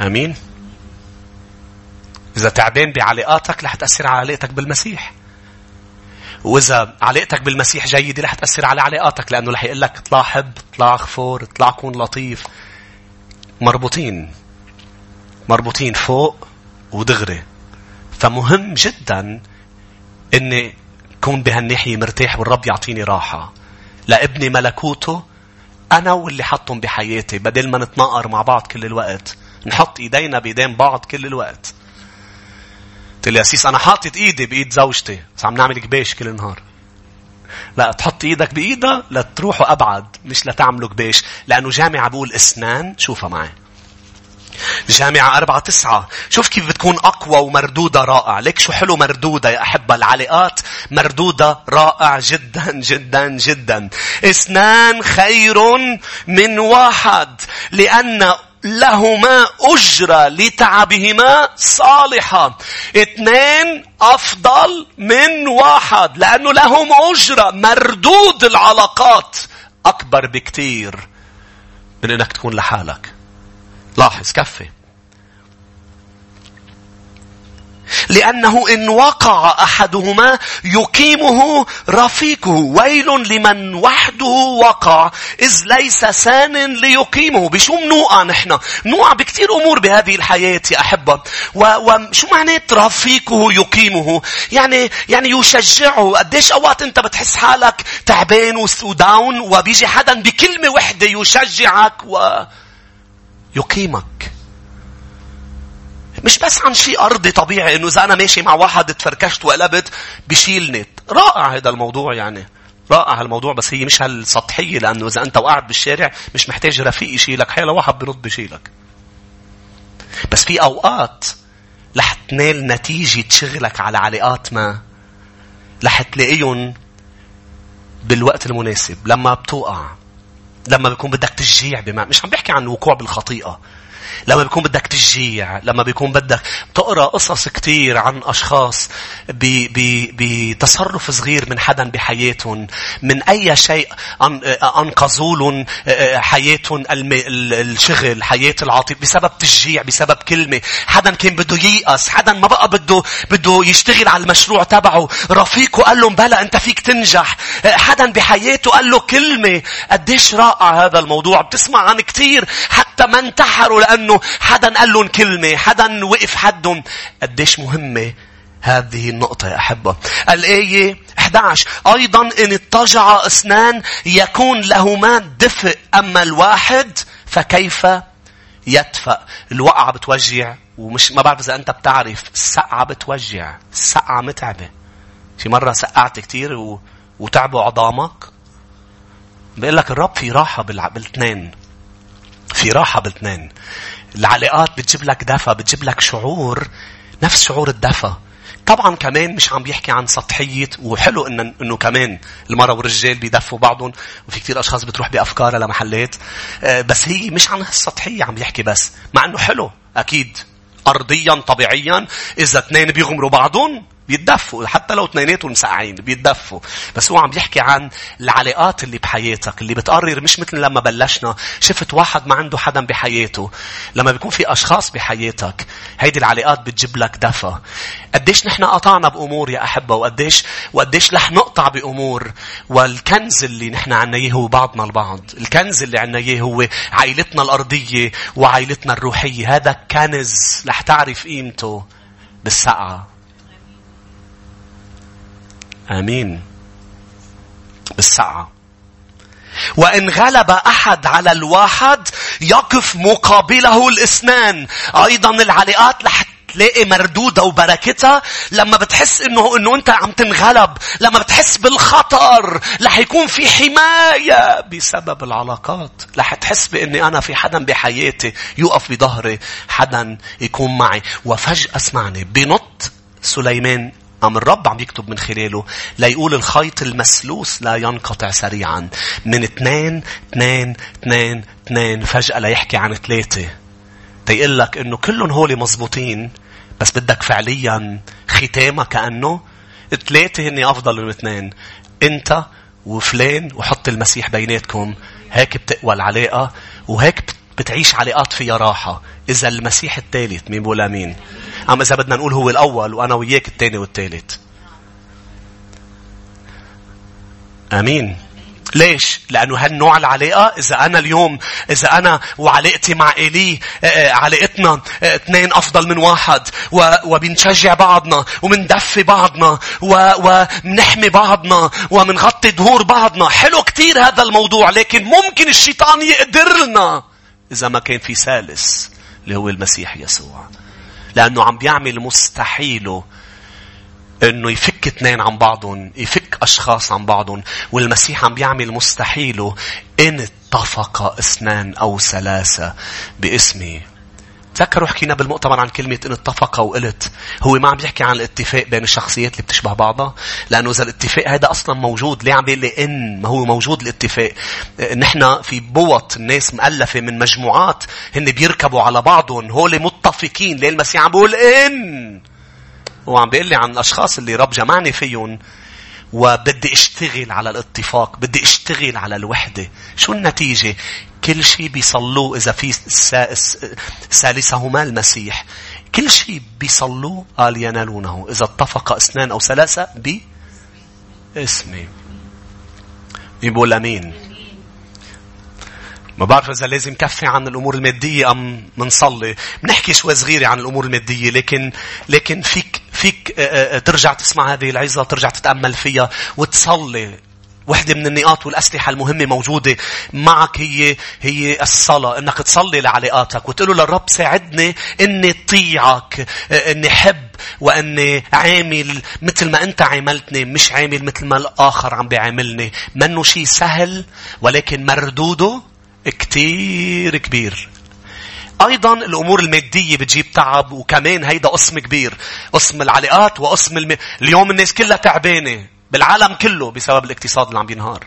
آمين؟ إذا تعبان بعلاقاتك رح تأثر على علاقتك بالمسيح. وإذا علاقتك بالمسيح جيدة رح تأثر على علاقاتك لأنه رح يقول لك اطلع حب، اطلع غفور، اطلع كون لطيف. مربوطين. مربوطين فوق ودغري. فمهم جدا إني كون بهالناحية مرتاح والرب يعطيني راحة. لابني ملكوته أنا واللي حطهم بحياتي بدل ما نتناقر مع بعض كل الوقت. نحط إيدينا بإيدين بعض كل الوقت. قلت لي يا سيس أنا حاطط إيدي بإيد زوجتي. بس عم نعمل كباش كل النهار. لا تحط إيدك بإيدها لتروحوا أبعد مش لتعملوا كباش لأنه جامعة بقول إسنان شوفها معي. جامعة أربعة تسعة. شوف كيف بتكون أقوى ومردودة رائع ليك شو حلو مردودة يا أحبة العلاقات مردودة رائع جدا جدا جدا. اثنان خير من واحد. لأن لهما أجرة لتعبهما صالحة. اثنين أفضل من واحد. لأنه لهم أجرة. مردود العلاقات أكبر بكتير من أنك تكون لحالك. لاحظ كفي. لأنه إن وقع أحدهما يقيمه رفيقه. ويل لمن وحده وقع. إذ ليس سان ليقيمه. بشو منوقع نحن. منوقع بكتير أمور بهذه الحياة يا أحبة. وشو معنات رفيقه يقيمه؟ يعني يعني يشجعه. قديش أوقات أنت بتحس حالك تعبان وداون وبيجي حدا بكلمة وحدة يشجعك ويقيمك مش بس عن شيء أرضي طبيعي إنه إذا أنا ماشي مع واحد تفركشت وقلبت بشيلني. رائع هذا الموضوع يعني. رائع الموضوع بس هي مش هالسطحية لأنه إذا أنت وقعت بالشارع مش محتاج رفيق يشيلك حيلا واحد بنط بشيلك. بس في أوقات رح تنال نتيجة شغلك على علاقات ما رح تلاقيهم بالوقت المناسب لما بتوقع لما بيكون بدك تشجيع بما مش عم بحكي عن الوقوع بالخطيئة لما بيكون بدك تشجيع لما بيكون بدك تقرأ قصص كتير عن أشخاص بتصرف صغير من حدا بحياتهم من أي شيء أنقذوا لهم حياتهم الشغل حياة العاطفة بسبب تشجيع بسبب كلمة. حدا كان بده ييأس حدا ما بقى بده بده يشتغل على المشروع تبعه. رفيقه قال لهم بلا أنت فيك تنجح. حدا بحياته قال له كلمة. قديش رائع هذا الموضوع. بتسمع عن كتير حتى ما انتحروا لأنه حدا قال لهم كلمة حدا وقف حدهم. قديش مهمة هذه النقطة يا أحبة. الآية 11 أيضا إن اضطجع اثنان يكون لهما دفء أما الواحد فكيف يدفأ؟ الوقعة بتوجع ومش ما بعرف إذا أنت بتعرف. السقعة بتوجع السقعة متعبة. في مرة سقعت كتير و... وتعبوا عظامك. بيقول لك الرب في راحة بالإثنين. في راحة بالاثنين العلاقات بتجيب لك دفى بتجيب لك شعور نفس شعور الدفى طبعا كمان مش عم بيحكي عن سطحية وحلو إنه, إنه كمان المرأة والرجال بيدفوا بعضهم وفي كثير أشخاص بتروح بأفكارها لمحلات آه، بس هي مش عن السطحية عم بيحكي بس مع إنه حلو أكيد. أرضيا طبيعيا إذا اثنين بيغمروا بعضهم بيتدفوا حتى لو اثنيناتهم مسقعين بيتدفوا. بس هو عم يحكي عن العلاقات اللي بحياتك اللي بتقرر مش مثل لما بلشنا. شفت واحد ما عنده حدا بحياته. لما بيكون في أشخاص بحياتك هيدي العلاقات بتجيب لك دفى قديش نحن قطعنا بأمور يا أحبة وقديش وقديش رح نقطع بأمور. والكنز اللي نحن عنا إياه هو بعضنا البعض. الكنز اللي عنا إياه هو عائلتنا الأرضية وعائلتنا الروحية. هذا كنز رح تعرف قيمته بالسقعة. آمين. بالساعة. وإن غلب أحد على الواحد يقف مقابله الإثنان. أيضا العلاقات رح تلاقي مردودة وبركتها. لما بتحس انه إنه أنت عم تنغلب لما بتحس بالخطر رح يكون في حماية بسبب العلاقات. رح تحس بإني أنا في حدا بحياتي. يقف بظهري حدا يكون معي. وفجأة اسمعني بنط سليمان عم الرب عم يكتب من خلاله ليقول الخيط المسلوس لا ينقطع سريعا. من اثنين اثنين اثنين اثنين فجأة ليحكي عن ثلاثة. تيقول لك إنه كلهم هولي مزبوطين بس بدك فعليا ختامة كأنه ثلاثة هني أفضل من اثنين. أنت وفلان وحط المسيح بيناتكم هيك بتقوى العلاقة وهيك بتعيش علاقات فيها راحة. إذا المسيح الثالث مين بقول أمين أما إذا بدنا نقول هو الأول وأنا وياك الثاني والثالث؟ أمين. ليش؟ لأنه هالنوع العلاقة؟ إذا أنا اليوم إذا أنا وعلاقتي مع إيلي آه، آه، علاقتنا آه، اثنين أفضل من واحد وبنشجع بعضنا ومندفي بعضنا ومنحمي بعضنا ومنغطي ظهور بعضنا. حلو كتير هذا الموضوع لكن ممكن الشيطان يقدر لنا إذا ما كان في ثالث اللي هو المسيح يسوع. لأنه عم بيعمل مستحيله إنه يفك اثنين عن بعضهم يفك أشخاص عن بعضهم والمسيح عم بيعمل مستحيله إن اتفق اثنان أو ثلاثة باسمي. تذكروا حكينا بالمؤتمر عن كلمة إن اتفق وقلت. هو ما عم بيحكي عن الاتفاق بين الشخصيات اللي بتشبه بعضها. لأنه إذا الاتفاق هذا أصلا موجود، ليه عم بيقول لي إن؟ ما هو موجود الاتفاق. نحن في بوط الناس مؤلفة من مجموعات هن بيركبوا على بعضهم، هول متفقين، ليه المسيح عم بيقول إن؟ هو عم بيقول لي عن الأشخاص اللي رب جمعني فيهم وبدي اشتغل على الاتفاق بدي اشتغل على الوحدة. شو النتيجة؟ كل شيء بيصلوه إذا في ثالثهما المسيح. كل شيء بيصلوه قال ينالونه. إذا اتفق اثنان أو ثلاثة باسمي يقول أمين. ما بعرف إذا لازم كفي عن الأمور المادية أم منصلي. بنحكي شوي صغيرة عن الأمور المادية لكن لكن فيك فيك آه، آه، ترجع تسمع هذه العظة ترجع تتأمل فيها وتصلي. وحدة من النقاط والأسلحة المهمة موجودة معك هي هي الصلاة. إنك تصلي لعلاقاتك وتقول له للرب ساعدني إني أطيعك إني حب وإني عامل مثل ما أنت عاملتني مش عامل مثل ما الآخر عم بيعاملني. منه شيء سهل ولكن مردوده كتير كبير. أيضا الأمور المادية بتجيب تعب وكمان هيدا قسم كبير قسم العلاقات وقسم الم... اليوم الناس كلها تعبانة بالعالم كله بسبب الاقتصاد اللي عم بينهار.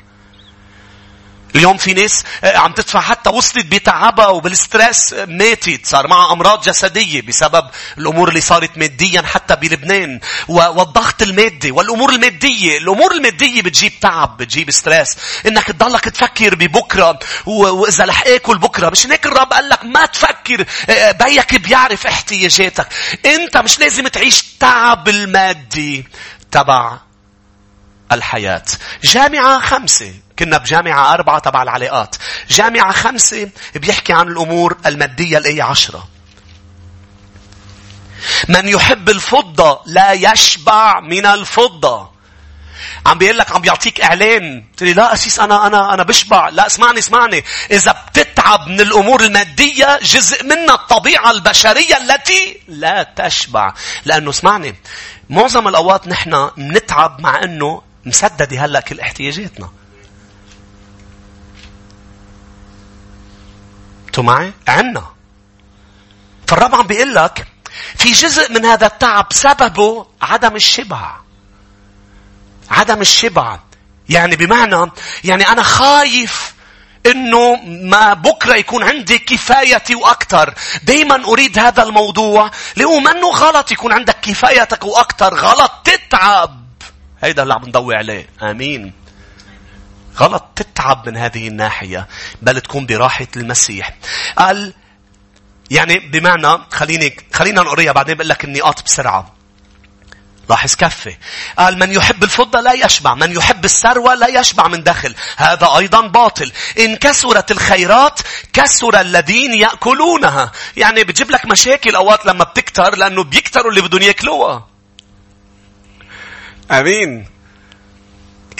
اليوم في ناس آه، عم تدفع حتى وصلت بتعبها وبال stress آه، ماتت صار معها أمراض جسدية بسبب الأمور اللي صارت ماديا حتى بلبنان والضغط المادي والأمور المادية الأمور المادية بتجيب تعب بتجيب stress. إنك تضلك تفكر ببكرة وإذا رح آكل بكرة مش هيك الرب قال لك ما تفكر آه، بيك بيعرف احتياجاتك. أنت مش لازم تعيش تعب المادي تبع الحياة. جامعة خمسة. كنا بجامعة أربعة تبع العلاقات. جامعة خمسة بيحكي عن الأمور المادية الآية عشرة. من يحب الفضة لا يشبع من الفضة. عم بيقول لك عم بيعطيك إعلان. تقول لا أسيس أنا أنا أنا بشبع. لا اسمعني اسمعني. إذا بتتعب من الأمور المادية جزء منها الطبيعة البشرية التي لا تشبع. لأنه اسمعني معظم الأوقات نحن بنتعب مع إنه مسددة هلأ كل احتياجاتنا. أنتوا معي؟ عنا. فالرب عم بيقول لك في جزء من هذا التعب سببه عدم الشبع. عدم الشبع. يعني بمعنى يعني أنا خايف إنه ما بكرة يكون عندي كفايتي وأكثر دائما أريد هذا الموضوع لأنه منه غلط يكون عندك كفايتك وأكثر غلط تتعب هيدا اللي عم نضوي عليه آمين غلط تتعب من هذه الناحية بل تكون براحة المسيح قال يعني بمعنى خليني خلينا نقريها بعدين بقول لك النقاط بسرعة لاحظ كفة. قال من يحب الفضة لا يشبع. من يحب الثروة لا يشبع من دخل. هذا أيضا باطل. إن كسرت الخيرات كسر الذين يأكلونها. يعني بتجيب لك مشاكل أوقات لما بتكتر لأنه بيكتروا اللي بدهم يأكلوها. أمين.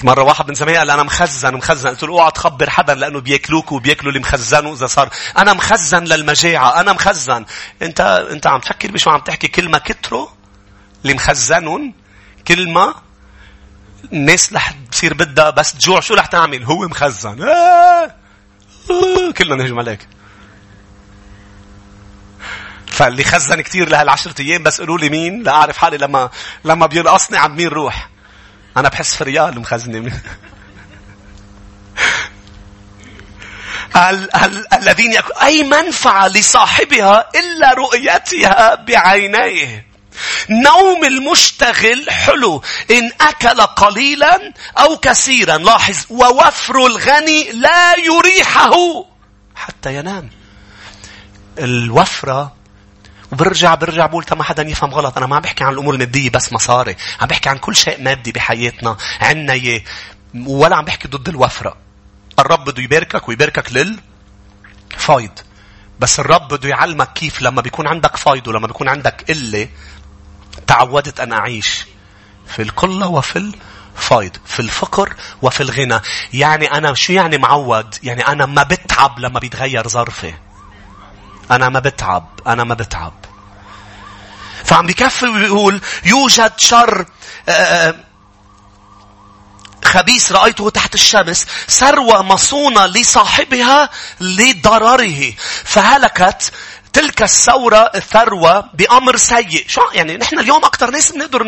مرة واحد من زمان قال أنا مخزن مخزن. قلت له أوعى تخبر حدا لأنه بياكلوك وبياكلوا اللي مخزنوا إذا صار. أنا مخزن للمجاعة. أنا مخزن. أنت أنت عم تفكر بشو عم تحكي كلمة كتروا اللي مخزنهم كلمة الناس رح تصير بدها بس تجوع شو رح تعمل؟ هو مخزن. آه. كلنا نهجم عليك. فاللي خزن كثير لهالعشرة أيام بس قولوا لي مين لأعرف حالي لما لما بينقصني عند مين روح. أنا بحس في ريال مخزنة ال- ال- الذين يأكل أي منفعة لصاحبها إلا رؤيتها بعينيه. نوم المشتغل حلو. إن أكل قليلا أو كثيرا. لاحظ. ووفر الغني لا يريحه. حتى ينام. الوفرة وبرجع برجع بقول ما حدا يفهم غلط. أنا ما عم بحكي عن الأمور الماديه بس مصاري. عم بحكي عن كل شيء مادي بحياتنا. عنا إياه. ولا عم بحكي ضد الوفرة. الرب بده يباركك ويباركك لل فايض. بس الرب بده يعلمك كيف لما بيكون عندك فايض ولما بيكون عندك قلة تعودت أن أعيش في القلة وفي الفايض في الفقر وفي الغنى. يعني أنا شو يعني معود؟ يعني أنا ما بتعب لما بيتغير ظرفي. أنا ما بتعب. أنا ما بتعب. فعم بكفي ويقول يوجد شر آه، آه، خبيث رأيته تحت الشمس ثروة مصونة لصاحبها لضرره. فهلكت تلك الثورة الثروة بأمر سيء. شو يعني نحن اليوم أكثر ناس بنقدر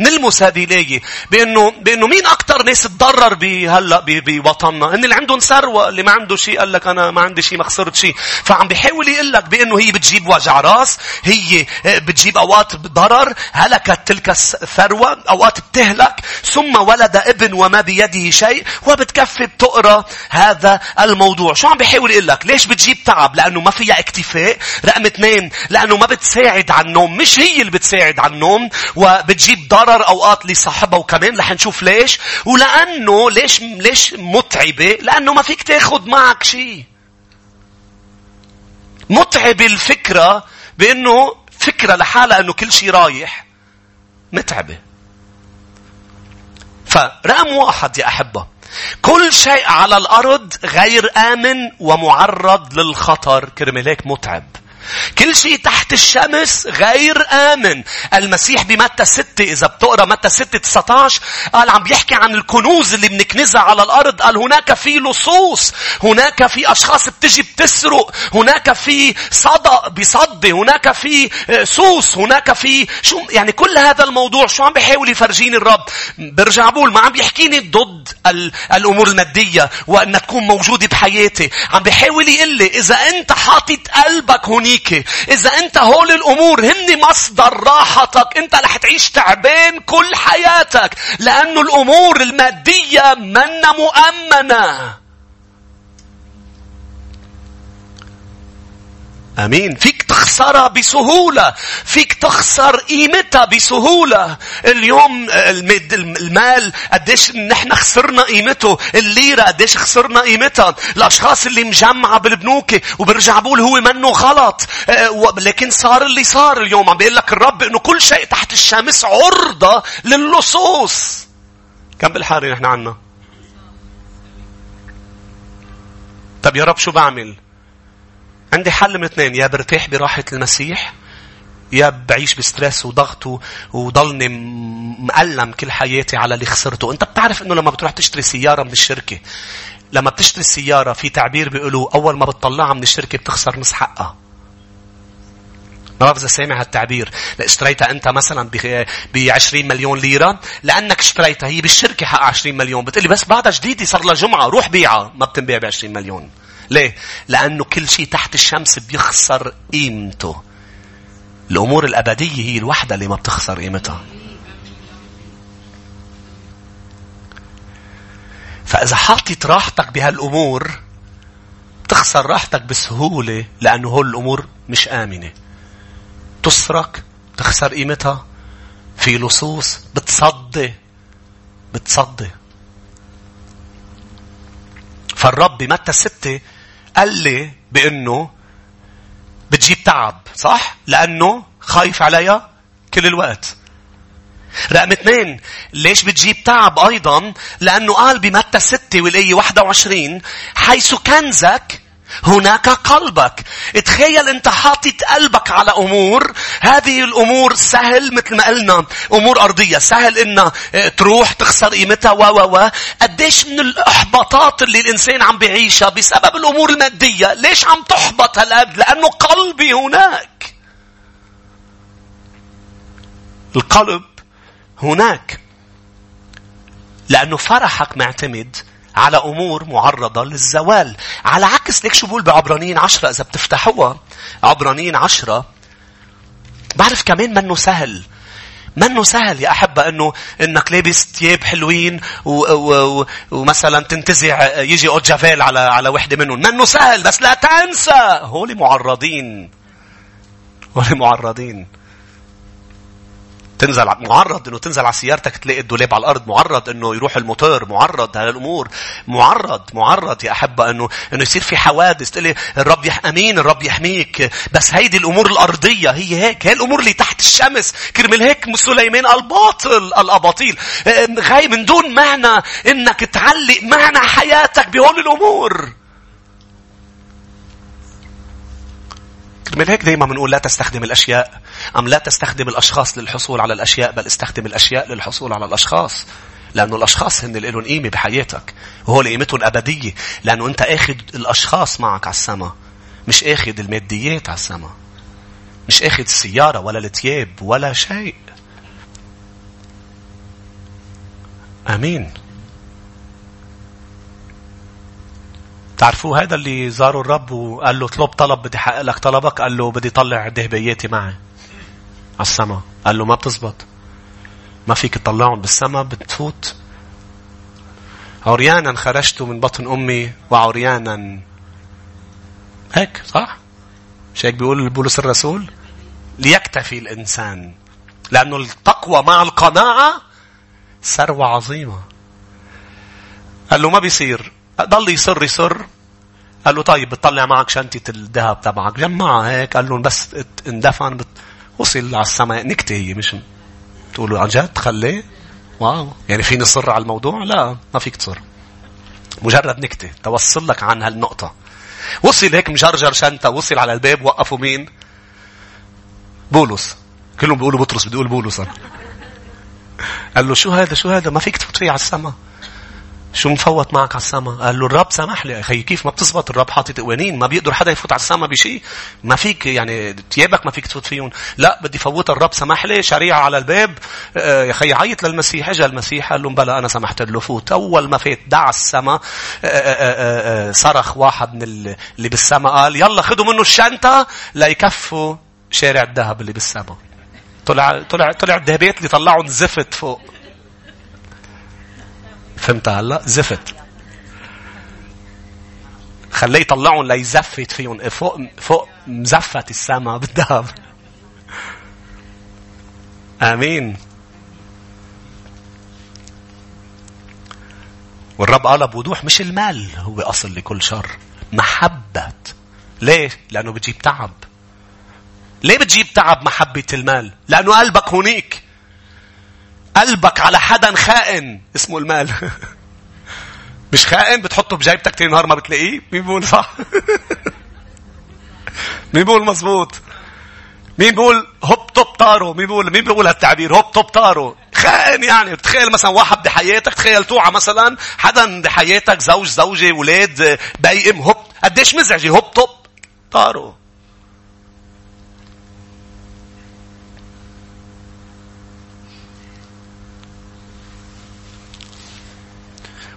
نلمس هذه الآية بأنه بأنه مين أكثر ناس تضرر بهلا بوطننا؟ إن اللي عندهم ثروة، اللي ما عنده شيء قال لك أنا ما عندي شيء ما خسرت شيء. فعم بيحاول يقول لك بأنه هي بتجيب وجع راس، هي آه، بتجيب أوقات ضرر، هلكت تلك الثروة، أوقات بتهلك، ثم ولد ابن وما بيده شيء، وبتكفي بتقرأ هذا الموضوع. شو عم بيحاول يقول لك؟ ليش بتجيب تعب؟ لأنه ما فيها اكتفاء، رقم اثنين لأنه ما بتساعد على النوم مش هي اللي بتساعد على النوم وبتجيب ضرر أوقات لصاحبها وكمان رح نشوف ليش. ولأنه ليش ليش متعبة؟ لأنه ما فيك تاخد معك شيء. متعبة الفكرة بأنه فكرة لحالها أنه كل شيء رايح. متعبة. فرقم واحد يا أحبة كل شيء على الأرض غير آمن ومعرض للخطر. كرمال هيك متعب. كل شيء تحت الشمس غير آمن. المسيح بمتى 6 إذا بتقرأ متى 6 19 قال عم بيحكي عن الكنوز اللي بنكنزها على الأرض. قال هناك في لصوص. هناك في أشخاص بتجي بتسرق. هناك في صدى بصدي. هناك في آه، سوس. هناك في شو يعني كل هذا الموضوع شو عم بيحاول يفرجيني الرب. برجع بقول ما عم بيحكيني ضد الأمور المادية وأن تكون موجودة بحياتي. عم بيحاول يقول لي إذا أنت حاطط قلبك هنيك إذا أنت هول الأمور هن مصدر راحتك. أنت رح تعيش تعبان كل حياتك. لأنه الأمور المادية منا مؤمنة. آمين. فيك تخسرها بسهولة. فيك تخسر قيمتها بسهولة. اليوم المال قديش نحن خسرنا قيمته. الليرة قديش خسرنا قيمتها. الأشخاص اللي مجمعة بالبنوك وبرجع بقول هو منه غلط. آه، لكن صار اللي صار اليوم. عم بيقول لك الرب إنه كل شيء تحت الشمس عرضة للصوص كم بالحارة نحن عنا؟ طب يا رب شو بعمل؟ عندي حل من اثنين يا برتاح براحة المسيح يا بعيش بستريس وضغط وضلني مألم كل حياتي على اللي خسرته. أنت بتعرف إنه لما بتروح تشتري سيارة من الشركة لما بتشتري السيارة في تعبير بيقولوا أول ما بتطلعها من الشركة بتخسر نص حقها. ما بعرف إذا سامع هالتعبير. اشتريتها أنت مثلا ب 20 مليون ليرة لأنك اشتريتها هي بالشركة حقها 20 مليون. بتقولي بس بعدها جديدة صار لها جمعة روح بيعها ما بتنبيع ب 20 مليون. ليه؟ لأنه كل شيء تحت الشمس بيخسر قيمته. الأمور الأبدية هي الوحدة اللي ما بتخسر قيمتها. فإذا حاطط راحتك بهالأمور تخسر راحتك بسهولة لأنه هول الأمور مش آمنة. تسرق تخسر قيمتها في لصوص بتصدي بتصدي فالرب بمتى ستة قال لي بأنه بتجيب تعب صح؟ لأنه خايف عليها كل الوقت. رقم اثنين ليش بتجيب تعب أيضا؟ لأنه قال بمتى ستة والآية 21 حيث كنزك هناك قلبك. تخيل انت حاطط قلبك على أمور. هذه الأمور سهل مثل ما قلنا أمور أرضية. سهل انها آه، تروح تخسر قيمتها و و و. قديش من الإحباطات اللي الإنسان عم بيعيشها بسبب الأمور المادية؟ ليش عم تحبط هالقد؟ لأنه قلبي هناك. القلب هناك. لأنه فرحك معتمد. على أمور معرضة للزوال. على عكس ليك شو بقول بعبرانيين عشرة إذا بتفتحوها. عبرانيين عشرة. بعرف كمان منه سهل. منه سهل يا أحبة أنه أنك لابس ثياب حلوين و... و... و... ومثلا تنتزع يجي أوجافيل على على وحدة منهم. منه سهل بس لا تنسى هولي معرضين. هولي معرضين. تنزل معرض إنه تنزل على سيارتك تلاقي الدولاب على الأرض معرض إنه يروح الموتور معرض هالامور معرض معرض يا أحبة إنه إنه يصير في حوادث تقول لي الرب يح أمين الرب يحميك. بس هيدي الأمور الأرضية هي هيك هي الأمور اللي تحت الشمس. كرمال هيك سليمان الباطل الأباطيل. غاي من دون معنى إنك تعلق معنى حياتك بهول الأمور. من هيك دايما بنقول لا تستخدم الأشياء أم لا تستخدم الأشخاص للحصول على الأشياء بل استخدم الأشياء للحصول على الأشخاص. لأنه الأشخاص هن اللي لهم قيمة بحياتك. وهو قيمتهم أبدية. لأنه أنت أخذ الأشخاص معك على السماء مش أخذ الماديات على السماء مش أخذ السيارة ولا الثياب ولا شيء. أمين. تعرفوا هذا اللي زاروا الرب وقال له اطلب طلب بدي أحقق لك طلبك. قال له بدي طلع ذهبياتي معي على السماء. قال له ما بتزبط. ما فيك تطلعهم بالسماء بتفوت. عريانا خرجت من بطن أمي وعريانا. هيك صح؟ مش هيك بيقول بولس الرسول؟ ليكتفي الإنسان لأنه التقوى مع القناعة ثروة عظيمة. قال له ما بيصير. ضل يصر يصر. قال له طيب بتطلع معك شنطة الذهب تبعك. جمعها هيك. قال لهم بس اندفن. بت... وصل على السماء. نكتة هي مش تقولوا عن جد خليه. واو. يعني فيني صر على الموضوع؟ لا ما فيك تصر. مجرد نكتة. توصل لك عن هالنقطة. وصل هيك مجرجر شنطة. وصل على الباب. وقفوا مين؟ بولس. كلهم بيقولوا بطرس. بدي أقول بولس. أنا. قال له شو هذا؟ شو هذا؟ ما فيك تفوت فيه على السما شو مفوت معك على السما؟ قال له الرب سمح لي أخي كيف ما بتزبط الرب حاطط قوانين؟ ما بيقدر حدا يفوت على السما بشيء. ما فيك يعني ثيابك ما فيك تفوت فيهم. لا بدي فوت الرب سمح لي شريعة على الباب. آه، يا أخي عيط للمسيح. اجى المسيح قال لهم بلا أنا سمحت له فوت. أول ما فات دعا السما. آه، آه، صرخ واحد من اللي بالسما قال يلا خذوا منه الشنطة ليكفوا شارع الذهب اللي بالسما. طلع طلع طلع الذهبات اللي طلعهم زفت فوق. فهمت هلا؟ زفت. خليه يطلعهم ليزفت فيهم. فوق فوق مزفت السما بالذهب. آمين. والرب قال بوضوح مش المال هو أصل لكل شر. محبة. ليه؟ لأنه بتجيب تعب. ليه بتجيب تعب محبة المال؟ لأنه قلبك هنيك. قلبك على حدا خائن اسمه المال. مش خائن بتحطه بجيبتك تاني نهار ما بتلاقيه؟ مين بيقول صح؟ مين بيقول مزبوط؟ مين بيقول هوب توب طارو؟ مين بيقول مين بيقول هالتعبير؟ هوب توب طارو. خائن يعني تخيل مثلا واحد بحياتك تخيل توعى مثلا حدا بحياتك زوج زوجة ولاد بيئم هوب قديش مزعجة هوب توب طارو.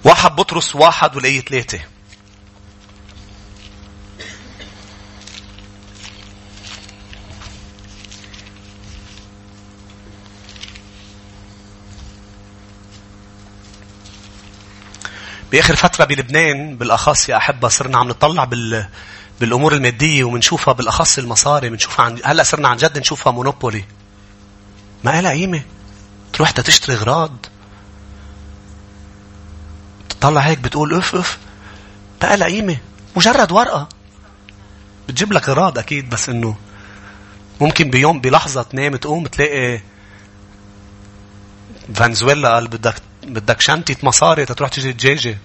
واحد بطرس واحد والآية ثلاثة بآخر فترة بلبنان بالأخص يا أحبة صرنا عم نطلع بال بالأمور المادية ومنشوفها بالأخص المصاري منشوفها عن... هلأ صرنا عن جد نشوفها Monopoly. ما لها قيمة. تروح تشتري غراض. طلع هيك بتقول اف اف بقى لها قيمة مجرد ورقة. بتجيب لك اغراض أكيد بس إنه ممكن بيوم بلحظة تنام تقوم تلاقي فنزويلا قال بدك بدك شنطة مصاري تروح تجي دجاجة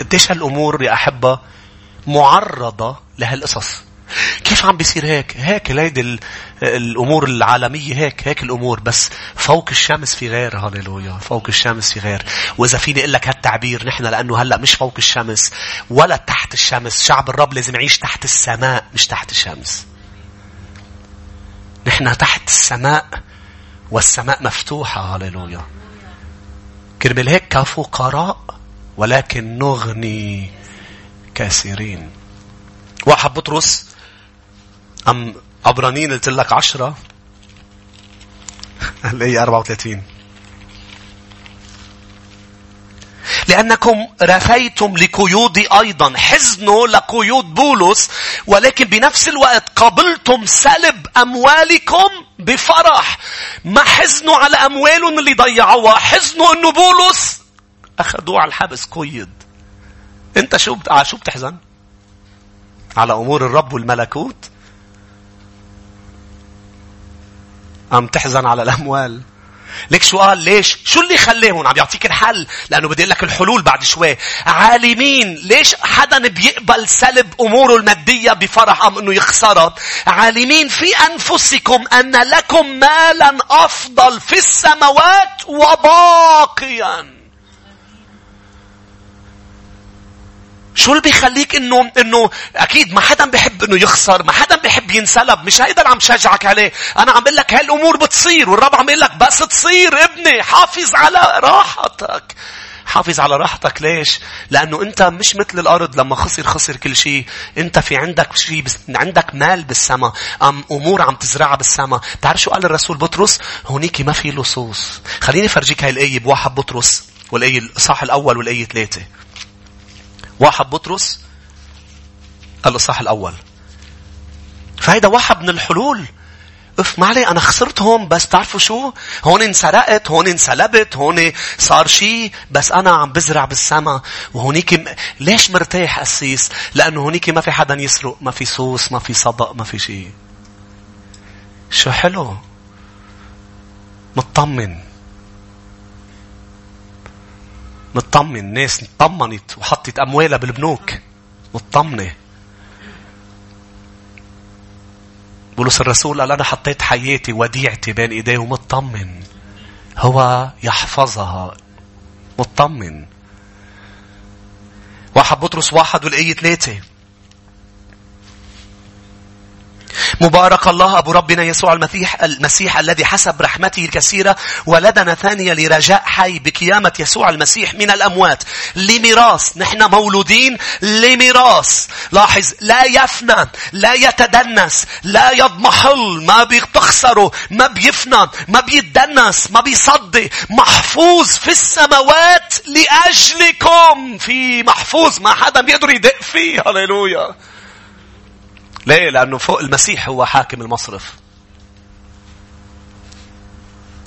قديش هالأمور يا احبة معرضة لهالقصص. كيف عم بيصير هيك؟ هيك هيدي الأمور العالمية هيك هيك الأمور. بس فوق الشمس في غير هاليلويا فوق الشمس في غير. وإذا فيني أقول لك هالتعبير نحن لأنه هلأ مش فوق الشمس ولا تحت الشمس. شعب الرب لازم يعيش تحت السماء مش تحت الشمس. نحن تحت السماء والسماء مفتوحة هاليلويا كرمال هيك كفقراء ولكن نغني كثيرين واحد بطرس أم عبرانيين قلت لك عشرة؟ هي 34 لأنكم رثيتم لقيودي أيضا حزنوا لقيود بولس ولكن بنفس الوقت قبلتم سلب أموالكم بفرح. ما حزنوا على أموالهم اللي ضيعوها حزنوا أنه بولس أخذوه على الحبس قيد. أنت شو بت... شو بتحزن؟ على أمور الرب والملكوت؟ عم تحزن على الأموال. ليك شو قال ليش؟ شو اللي خليهم عم يعطيك الحل؟ لأنه بدي لك الحلول بعد شوي. عالمين ليش حدا بيقبل سلب أموره المادية بفرح أم أنه يخسرها عالمين في أنفسكم أن لكم مالا أفضل في السماوات وباقيا. شو اللي بيخليك انه إنه أكيد ما حدا بيحب إنه يخسر، ما حدا بيحب ينسلب، مش هيدا اللي عم شجعك عليه، أنا عم بقول لك هالأمور بتصير والرب عم بيقول لك بس تصير ابني حافظ على راحتك. حافظ على راحتك ليش؟ لأنه أنت مش مثل الأرض لما خسر خسر كل شيء. أنت في عندك شيء بس عندك مال بالسماء. أم أمور عم تزرعها بالسماء. تعرف شو قال الرسول بطرس؟ هونيك ما في لصوص. خليني أفرجيك هاي الآية بواحد بطرس والآية الإصحاح الأول والآية ثلاثة. واحد بطرس قال الصح الأول. فهيدا واحد من الحلول. أف ما علي أنا خسرت هون بس تعرفوا شو؟ هون انسرقت هون انسلبت هون صار شيء بس أنا عم بزرع بالسما. وهونيك م... ليش مرتاح قسيس؟ لأنه هونيك ما في حدا يسرق ما في سوس ما في صدق ما في شيء شو حلو؟ مطمن. مطمن ناس طمنت وحطت أموالها بالبنوك. مطمنة بولس الرسول قال أنا حطيت حياتي وديعتي بين إيديه ومطمن. هو يحفظها. مطمن. واحد بطرس واحد والآية ثلاثة. مبارك الله أبو ربنا يسوع المسيح, المسيح الذي حسب رحمته الكثيرة ولدنا ثانية لرجاء حي بقيامة يسوع المسيح من الأموات. لميراث نحن مولودين لميراث. لاحظ لا يفنى لا يتدنس لا يضمحل. ما بتخسره ما بيفنى ما بيتدنس ما بيصدي. محفوظ في السماوات لأجلكم. في محفوظ ما حدا بيقدر يدق فيه. هللويا. ليه؟ لأنه فوق المسيح هو حاكم المصرف.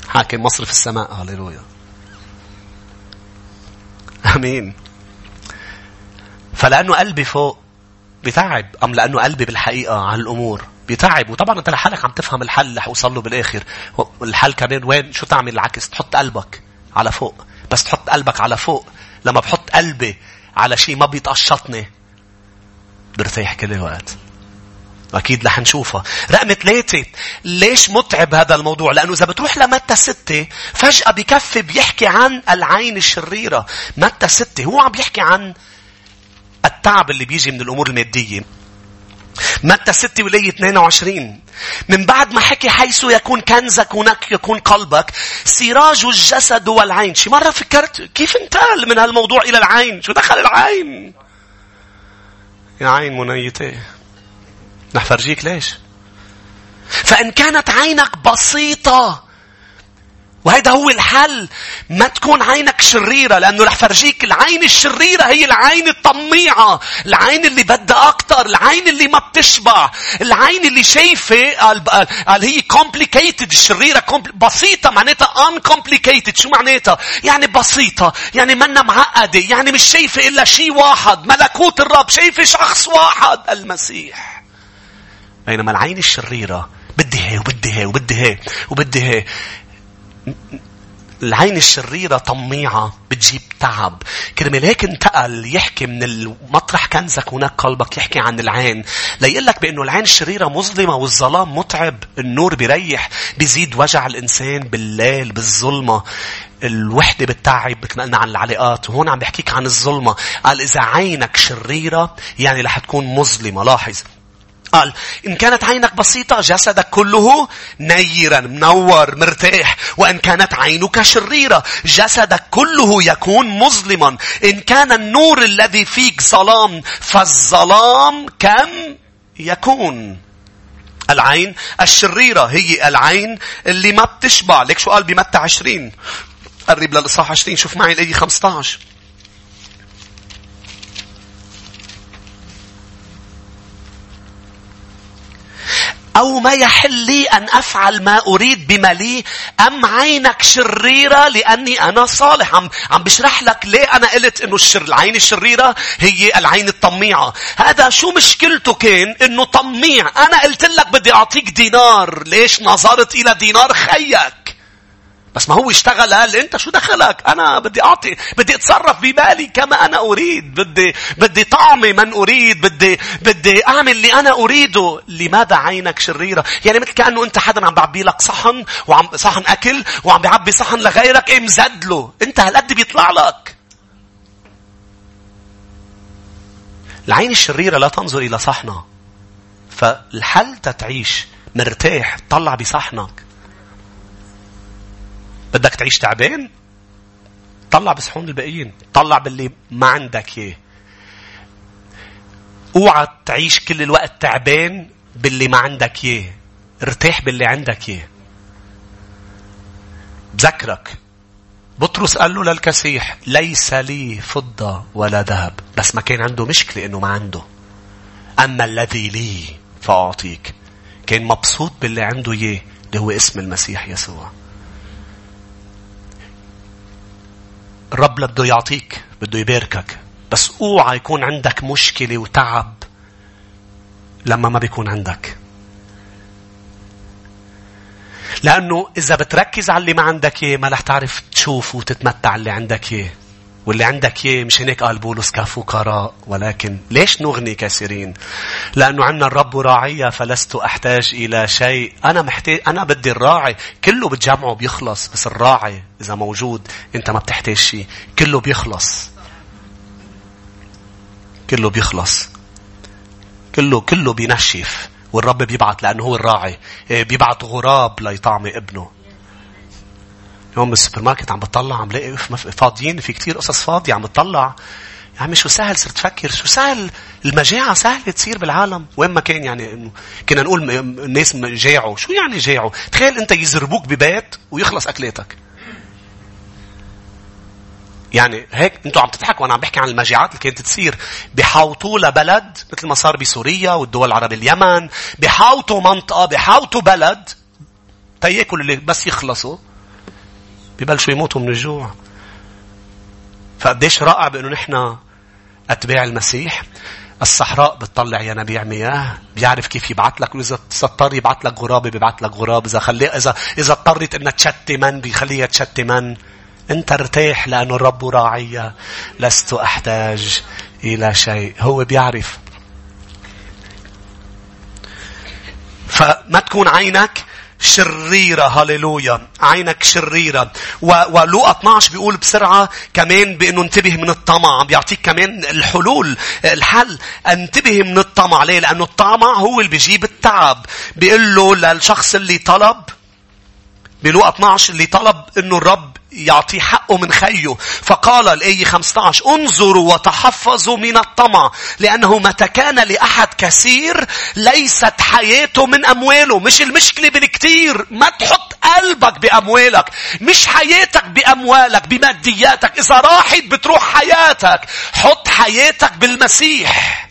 حاكم مصرف السماء. هللويا. آمين. فلأنه قلبي فوق بتعب. أم لأنه قلبي بالحقيقة على الأمور بتعب. وطبعا أنت لحالك عم تفهم الحل اللي حوصل له بالآخر. الحل كمان وين؟ شو تعمل؟ العكس. تحط قلبك على فوق. بس تحط قلبك على فوق. لما بحط قلبي على شيء ما بيتقشطني برتاح كل الوقت. أكيد رح نشوفها. رقم ثلاثة. ليش متعب هذا الموضوع؟ لأنه إذا بتروح لمتى ستة فجأة بكفي بيحكي عن العين الشريرة. متى ستة هو عم بيحكي عن التعب اللي بيجي من الأمور المادية. متى ستة ولاية 22 من بعد ما حكي حيث يكون كنزك هناك يكون قلبك سراج الجسد والعين شي مرة فكرت كيف انتقل من هالموضوع إلى العين شو دخل العين يا عين منيتة رح فرجيك ليش؟ فإن كانت عينك بسيطة وهذا هو الحل ما تكون عينك شريرة لأنه رح فرجيك العين الشريرة هي العين الطميعة العين اللي بدها أكتر العين اللي ما بتشبع العين اللي شايفة قال هي complicated الشريرة بسيطة معناتها uncomplicated. شو معناتها؟ يعني بسيطة يعني منا معقدة يعني مش شايفة إلا شيء واحد ملكوت الرب شايفة شخص واحد المسيح. بينما العين الشريرة بدي هي وبدي هي وبدي هي وبدي هي. العين الشريرة طميعة بتجيب تعب. كرمال هيك انتقل يحكي من المطرح كنزك هناك قلبك يحكي عن العين. ليقول لك بأنه العين الشريرة مظلمة والظلام متعب النور بيريح بيزيد وجع الإنسان بالليل بالظلمة. الوحدة بتتعب مثل ما قلنا عن العلاقات. وهون عم بحكيك عن الظلمة. قال إذا عينك شريرة يعني رح تكون مظلمة. لاحظ. قال إن كانت عينك بسيطة جسدك كله نيرا منور مرتاح. وإن كانت عينك شريرة جسدك كله يكون مظلما. إن كان النور الذي فيك ظلام فالظلام كم يكون؟ العين الشريرة هي العين اللي ما بتشبع. ليك شو قال بمتى عشرين؟ قرب للإصحاح عشرين. شوف معي الآية 15 أو ما يحل لي أن أفعل ما أريد بما لي؟ أم عينك شريرة لأني أنا صالح؟ عم, عم بشرح لك ليه أنا قلت أنه الشر العين الشريرة هي العين الطميعة هذا شو مشكلته كان؟ أنه طميع أنا قلت لك بدي أعطيك دينار. ليش؟ نظرت إلى دينار خيك. بس ما هو اشتغل قال أنت شو دخلك؟ أنا بدي أعطي بدي أتصرف بمالي كما أنا أريد بدي بدي طعمي من أريد بدي بدي أعمل اللي أنا أريده. لماذا عينك شريرة؟ يعني مثل كأنه أنت حدا عم بعبي لك صحن وعم صحن أكل وعم بيعبي صحن لغيرك إيه مزد له. أنت هالقد بيطلع لك. العين الشريرة لا تنظر إلى صحنها فالحل تتعيش مرتاح طلع بصحنك. بدك تعيش تعبان طلع بصحون الباقيين طلع باللي ما عندك اياه اوعى تعيش كل الوقت تعبان باللي ما عندك اياه ارتاح باللي عندك اياه بذكرك بطرس قال له للكسيح ليس لي فضة ولا ذهب. بس ما كان عنده مشكلة إنه ما عنده. أما الذي لي فأعطيك. كان مبسوط باللي عنده اياه اللي هو اسم المسيح يسوع. الرب بده يعطيك بده يباركك. بس اوعى يكون عندك مشكلة وتعب لما ما بيكون عندك. لأنه إذا بتركز على اللي ما عندك إياه ما رح تعرف تشوف وتتمتع اللي عندك إياه واللي عندك اياه مش هيك قال بولس كفقراء ولكن ليش نغني كثيرين؟ لأنه عندنا الرب راعية فلست أحتاج إلى شيء، أنا محتاج أنا بدي الراعي، كله بتجمعه بيخلص، بس الراعي إذا موجود أنت ما بتحتاج شيء، كله بيخلص. كله بيخلص. كله كله بينشف والرب بيبعت لأنه هو الراعي، إيه، بيبعت غراب ليطعمي ابنه. يوم بالسوبر ماركت عم بطلع عم لاقي فاضيين في كتير قصص فاضية عم بطلع. يا عمي شو سهل صرت تفكر شو سهل المجاعة سهلة تصير بالعالم؟ وين ما كان يعني إنه كنا نقول الناس جاعوا. شو يعني جاعوا؟ تخيل أنت يزربوك ببيت ويخلص أكلاتك. يعني هيك أنتوا عم تضحكوا وأنا عم بحكي عن المجاعات اللي كانت تصير. بحاوطوا لبلد مثل ما صار بسوريا والدول العربية اليمن بحاوطوا منطقة بحاوطوا بلد تياكل اللي بس يخلصوا. ببلشوا يموتوا من الجوع. فقديش رائع بأنه نحن أتباع المسيح. الصحراء بتطلع ينابيع مياه بيعرف كيف يبعث لك وإذا اضطر يبعث لك غرابة بيبعث لك غراب إذا خلي اذا إذا اضطرت إنها تشتي من بيخليها تشتي من. أنت ارتاح لأنه الرب راعي. لست أحتاج إلى شيء. هو بيعرف. فما تكون عينك شريرة هاليلويا عينك شريرة. ولوقا 12 بيقول بسرعة كمان بأنه انتبه من الطمع. بيعطيك كمان الحلول الحل. انتبه من الطمع. ليه؟ لأنه الطمع هو اللي بيجيب التعب. بيقول له للشخص اللي طلب بلوقا 12 اللي طلب إنه الرب يعطيه حقه من خيه. فقال الآية 15 انظروا وتحفظوا من الطمع لأنه متى كان لأحد كثير ليست حياته من أمواله. مش المشكلة بالكثير ما تحط قلبك بأموالك مش حياتك بأموالك بمادياتك. إذا راحت بتروح حياتك حط حياتك بالمسيح.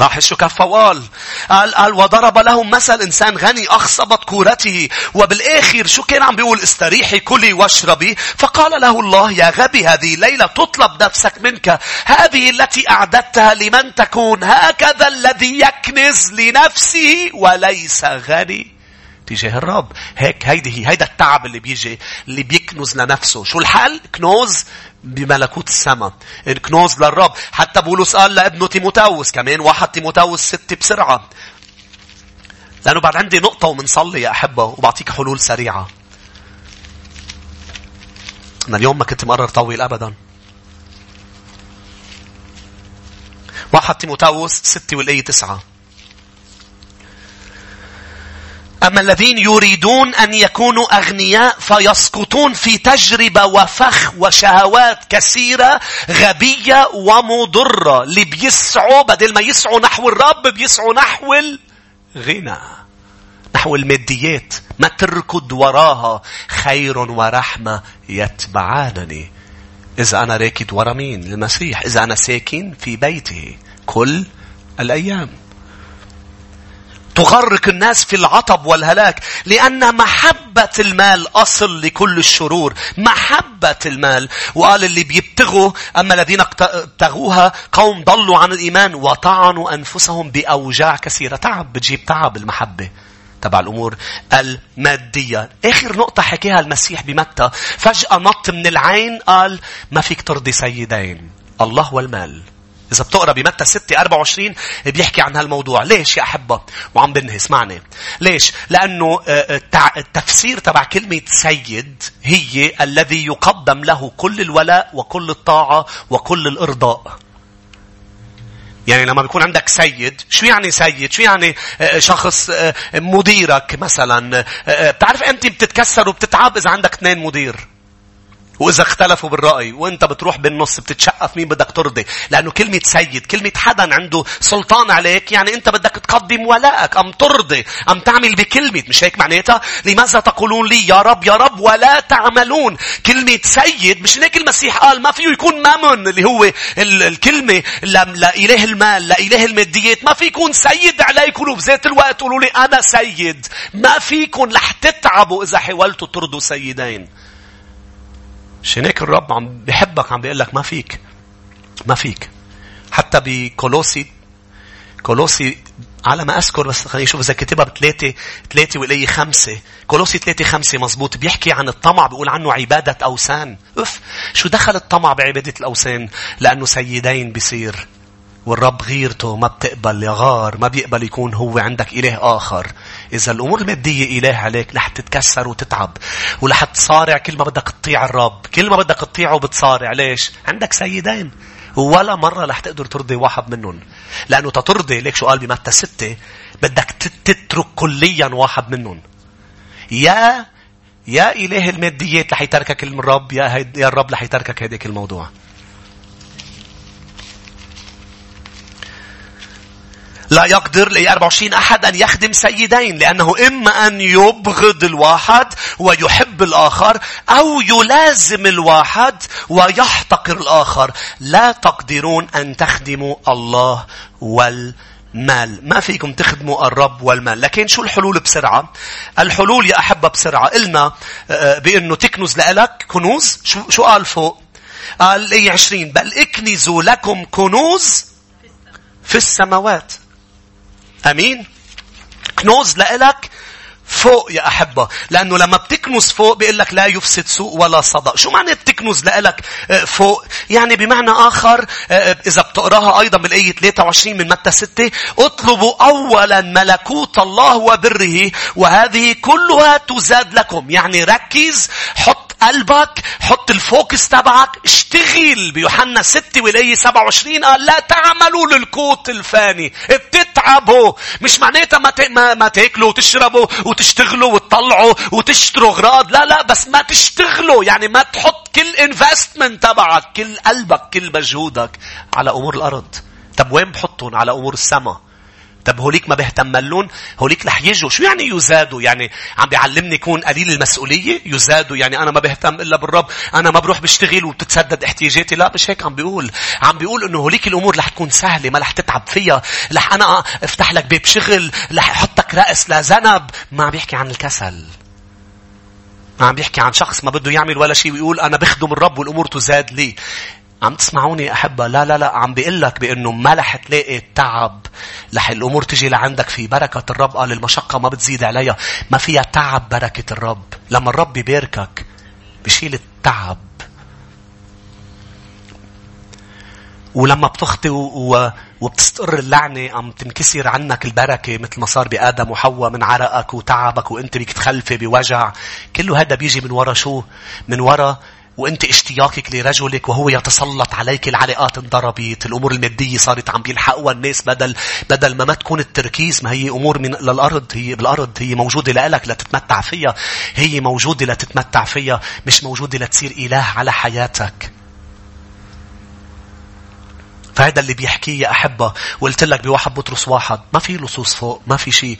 لاحظ شو وقال قال قال وضرب لهم مثل إنسان غني أخصبت كورته. وبالآخر شو كان عم بيقول استريحي كلي واشربي. فقال له الله يا غبي هذه الليلة تطلب نفسك منك. هذه التي أعددتها لمن تكون. هكذا الذي يكنز لنفسه وليس غني. تجاه الرب. هيك هيدي هي هيدا التعب اللي بيجي اللي بيكنز لنفسه. شو الحل؟ كنوز بملكوت السماء كنوز للرب حتى بولس قال لابنه تيموتاوس كمان واحد تيموتاوس ستة بسرعة. لأنه بعد عندي نقطة ومنصلي يا أحبة وبعطيك حلول سريعة. أنا اليوم ما كنت مقرر طويل أبدا. واحد تيموتاوس ستة والآية تسعة. أما الذين يريدون أن يكونوا أغنياء فيسقطون في تجربة وفخ وشهوات كثيرة غبية ومضرة اللي بيسعوا بدل ما يسعوا نحو الرب بيسعوا نحو الغنى نحو الماديات ما تركض وراها خير ورحمة يتبعانني. إذا أنا راكد ورا مين؟ المسيح. إذا أنا ساكن في بيته كل الأيام. تغرق الناس في العطب والهلاك لأن محبة المال أصل لكل الشرور محبة المال وقال اللي بيبتغوا أما الذين ابتغوها قوم ضلوا عن الإيمان وطعنوا أنفسهم بأوجاع كثيرة تعب بتجيب تعب المحبة تبع الأمور المادية. آخر نقطة حكيها المسيح بمتى فجأة نط من العين قال ما فيك ترضي سيدين الله والمال. إذا بتقرأ بمتى 6 24 بيحكي عن هالموضوع. ليش يا أحبة؟ وعم بنهي اسمعني. ليش؟ لأنه آه، آه، التفسير تبع كلمة سيد هي الذي يقدم له كل الولاء وكل الطاعة وكل الإرضاء. يعني لما بيكون عندك سيد شو يعني سيد شو يعني آه، شخص مديرك مثلا بتعرف أنت بتتكسر وبتتعب إذا عندك اثنين مدير وإذا اختلفوا بالرأي وأنت بتروح بالنص بتتشقف مين بدك ترضي. لأنه كلمة سيد كلمة حدا عنده سلطان عليك يعني أنت بدك تقدم ولائك أم ترضي أم تعمل بكلمة. مش هيك معناتها؟ لماذا تقولون لي يا رب يا رب ولا تعملون؟ كلمة سيد مش هيك المسيح قال ما فيه يكون مامون اللي هو الكلمة لإله المال لإله الماديات. ما في يكون سيد عليكم وبذات الوقت تقولوا لي أنا سيد. ما فيكم رح تتعبوا إذا حاولتوا ترضوا سيدين. هيك الرب عم بحبك عم بيقول لك ما فيك ما فيك. حتى بكولوسي كولوسي على ما أذكر بس خليني أشوف إذا كتبها بثلاثة ثلاثة وإلي خمسة. كولوسي ثلاثة خمسة مزبوط بيحكي عن الطمع بيقول عنه عبادة أوثان. أف شو دخل الطمع بعبادة الأوثان؟ لأنه سيدين بيصير. والرب غيرته ما بتقبل يغار ما بيقبل يكون هو عندك إله آخر. إذا الأمور المادية إله عليك رح تتكسر وتتعب. ورح تصارع كل ما بدك تطيع الرب. كل ما بدك تطيعه بتصارع. ليش؟ عندك سيدين. ولا مرة رح تقدر ترضي واحد منهم. لأنه تترضي ليك شو قال بمتى ستة؟ بدك تترك كليا واحد منهم. يا يا إله الماديات رح يتركك الرب يا, يا الرب رح يتركك هذاك الموضوع. لا يقدر ل 24 أحد أن يخدم سيدين لأنه إما أن يبغض الواحد ويحب الآخر أو يلازم الواحد ويحتقر الآخر. لا تقدرون أن تخدموا الله والمال. ما فيكم تخدموا الرب والمال. لكن شو الحلول بسرعة؟ الحلول يا أحبة بسرعة. قلنا آه، بأنه تكنز لك كنوز. شو, شو قال فوق؟ قال اي عشرين. بل اكنزوا لكم كنوز في السماوات. أمين؟ كنوز لإلك فوق يا أحبة. لأنه لما بتكنز فوق بيقول لك لا يفسد سوء ولا صدى شو معنى تكنز لإلك آه، فوق. يعني بمعنى آخر آه، إذا بتقراها أيضا بالآية 23 من متى 6 اطلبوا أولا ملكوت الله وبره وهذه كلها تزاد لكم. يعني ركز حط قلبك حط الفوكس تبعك. اشتغل بيوحنا 6 والآية 27 قال لا تعملوا للقوت الفاني. بتتعبوا. مش معناتها ما, ما, ما تاكلوا وتشربوا وتشتغلوا وتطلعوا وتشتروا غراض. لا لا بس ما تشتغلوا. يعني ما تحط كل انفستمنت تبعك كل قلبك كل مجهودك على أمور الأرض. طب وين بحطهم؟ على أمور السماء. طب هوليك ما بيهتملون؟ هوليك رح يجوا. شو يعني يزادوا؟ يعني عم بيعلمني يكون قليل المسؤولية؟ يزادوا. يعني أنا ما بهتم إلا بالرب. أنا ما بروح بشتغل وبتتسدد احتياجاتي. لا مش هيك عم بيقول. عم بيقول إنه هوليك الأمور رح تكون سهلة ما رح تتعب فيها. رح أنا أفتح لك باب شغل رح أحطك رأس لذنب ما عم بيحكي عن الكسل. ما عم بيحكي عن شخص ما بده يعمل ولا شيء ويقول أنا بخدم الرب والأمور تزاد لي. عم تسمعوني أحبة؟ لا لا لا عم بيقول لك بأنه ما رح تلاقي التعب رح الأمور تجي لعندك في بركة الرب. قال المشقة ما بتزيد عليها. ما فيها تعب بركة الرب. لما الرب يباركك بشيل التعب. ولما بتخطي. وبتستقر اللعنة عم تنكسر عنك البركة مثل ما صار بآدم وحواء من عرقك وتعبك وأنت بك تخلفي بوجع. كله هذا بيجي من ورا شو؟ من ورا وانت اشتياقك لرجلك وهو يتسلط عليك العلاقات انضربت الأمور المادية صارت عم بيلحقوها الناس بدل بدل ما ما تكون التركيز ما هي أمور من للأرض هي بالأرض هي موجودة لك لتتمتع فيها هي موجودة لتتمتع فيها مش موجودة لتصير إله على حياتك. فهذا اللي بيحكيه يا أحبة وقلت لك بواحد بطرس واحد ما في لصوص فوق ما في شيء.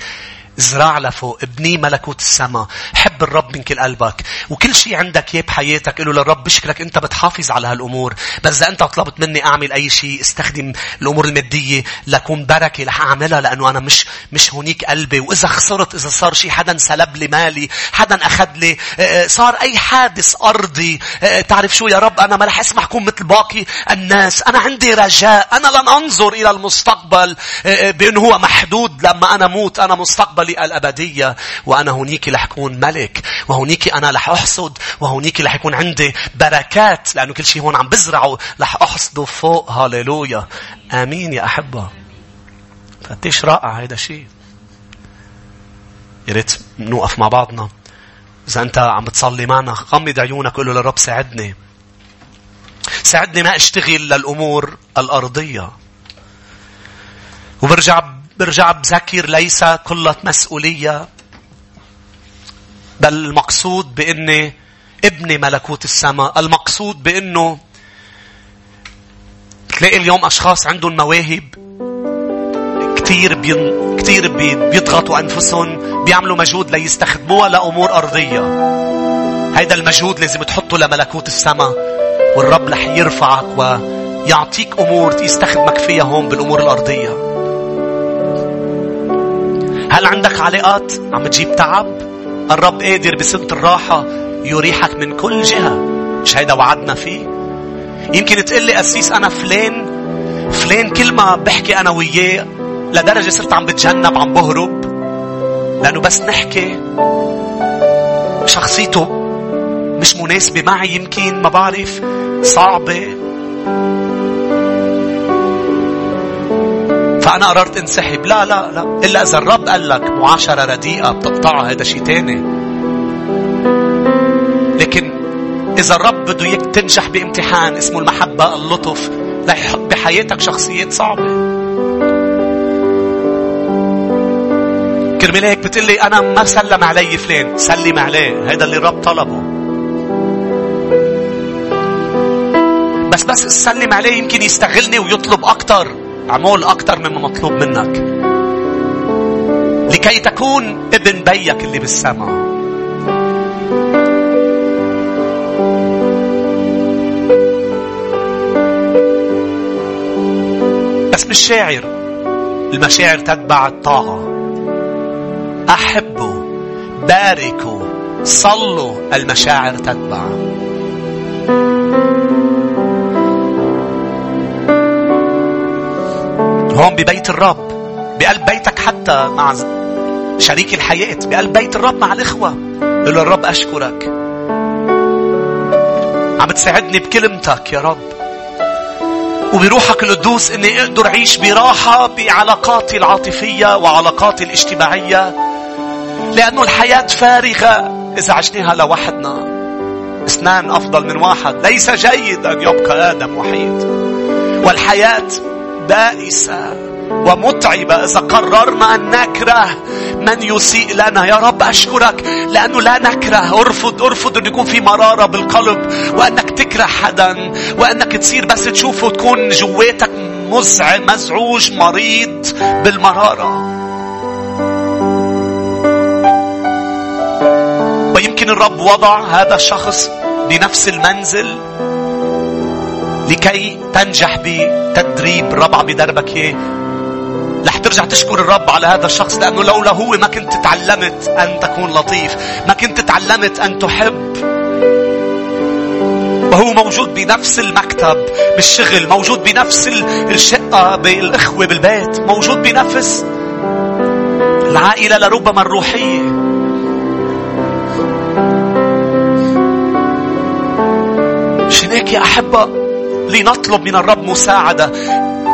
زرع لفوق ابني ملكوت السماء حب الرب من كل قلبك. وكل شيء عندك اياه بحياتك له للرب بشكرك انت بتحافظ على هالأمور. بس إذا انت طلبت مني أعمل أي شيء استخدم الأمور المادية لكون بركة رح أعملها لأنه أنا مش مش هونيك قلبي. وإذا خسرت إذا صار شيء حدا سلب لي مالي حدا أخذ لي آه، آه، صار أي حادث أرضي آه، تعرف شو يا رب؟ أنا ما رح اسمح اكون مثل باقي الناس. أنا عندي رجاء. أنا لن أنظر إلى المستقبل بأنه هو محدود لما أنا موت أنا مستقبلي الأبدية وأنا هونيك رح أكون ملك وهونيك أنا رح أحصد وهونيك رح يكون عندي بركات لأنه كل شيء هون عم بزرعه رح أحصده فوق. هاليلويا. آمين يا أحبة. قديش رائع هذا الشيء يا ريت نوقف مع بعضنا. إذا أنت عم بتصلي معنا غمض عيونك وقول له للرب ساعدني. ساعدني ما أشتغل للأمور الأرضية. وبرجع برجع بذكر ليس كلة مسؤولية بل المقصود بإني ابني ملكوت السماء. المقصود بأنه تلاقي اليوم أشخاص عندهم مواهب كثير بين... كثير بيضغطوا أنفسهم بيعملوا مجهود ليستخدموها لأمور أرضية. هيدا المجهود لازم تحطه لملكوت السماء والرب رح يرفعك ويعطيك أمور يستخدمك فيها هون بالأمور الأرضية. هل عندك علاقات عم تجيب تعب؟ الرب قادر بسنة الراحة يريحك من كل جهة. مش هيدا وعدنا فيه؟ يمكن تقول لي أسيس أنا فلان فلان كل ما بحكي أنا وياه لدرجة صرت عم بتجنب عم بهرب لأنه بس نحكي شخصيته مش مناسبة معي يمكن ما بعرف صعبة فأنا قررت انسحب. لا لا لا. إلا إذا الرب قال لك معاشرة رديئة بتقطعها هذا شيء تاني. لكن إذا الرب بده إياك تنجح بامتحان اسمه المحبة اللطف لا يحط بحياتك شخصيات صعبة. كرمال هيك بتقلي أنا ما سلم علي فلان سلم عليه. هذا اللي الرب طلبه. بس بس سلم عليه يمكن يستغلني ويطلب أكتر. عمول أكتر مما مطلوب منك. لكي تكون ابن بيك اللي بالسماء. بس مش شاعر المشاعر تتبع الطاعة. أحبوا باركوا صلوا المشاعر تتبع. هون ببيت الرب بقلب بيتك حتى مع شريك الحياة بقلب بيت الرب مع الإخوة. قل الرب أشكرك. عم تساعدني بكلمتك يا رب. وبروحك القدوس إني أقدر أعيش براحة بعلاقاتي العاطفية وعلاقاتي الاجتماعية لأنه الحياة فارغة إذا عشناها لوحدنا. اثنان أفضل من واحد ليس جيد ان يبقى آدم وحيد والحياة بائسة ومتعبة. إذا قررنا أن نكره من يسيء لنا؟ يا رب أشكرك لأنه لا نكره. أرفض أرفض أن يكون في مرارة بالقلب وأنك تكره حدا وأنك تصير بس تشوفه تكون جواتك مزعج مزعوج مريض بالمرارة. ويمكن الرب وضع هذا الشخص بنفس المنزل. لكي تنجح بتدريب الرب عم يدربك اياه رح ترجع تشكر الرب على هذا الشخص لأنه لولا هو ما كنت تعلمت أن تكون لطيف ما كنت تعلمت أن تحب. وهو موجود بنفس المكتب بالشغل موجود بنفس الشقة بالإخوة بالبيت موجود بنفس العائلة لربما الروحية. هيك يا أحبة؟ لنطلب من الرب مساعدة.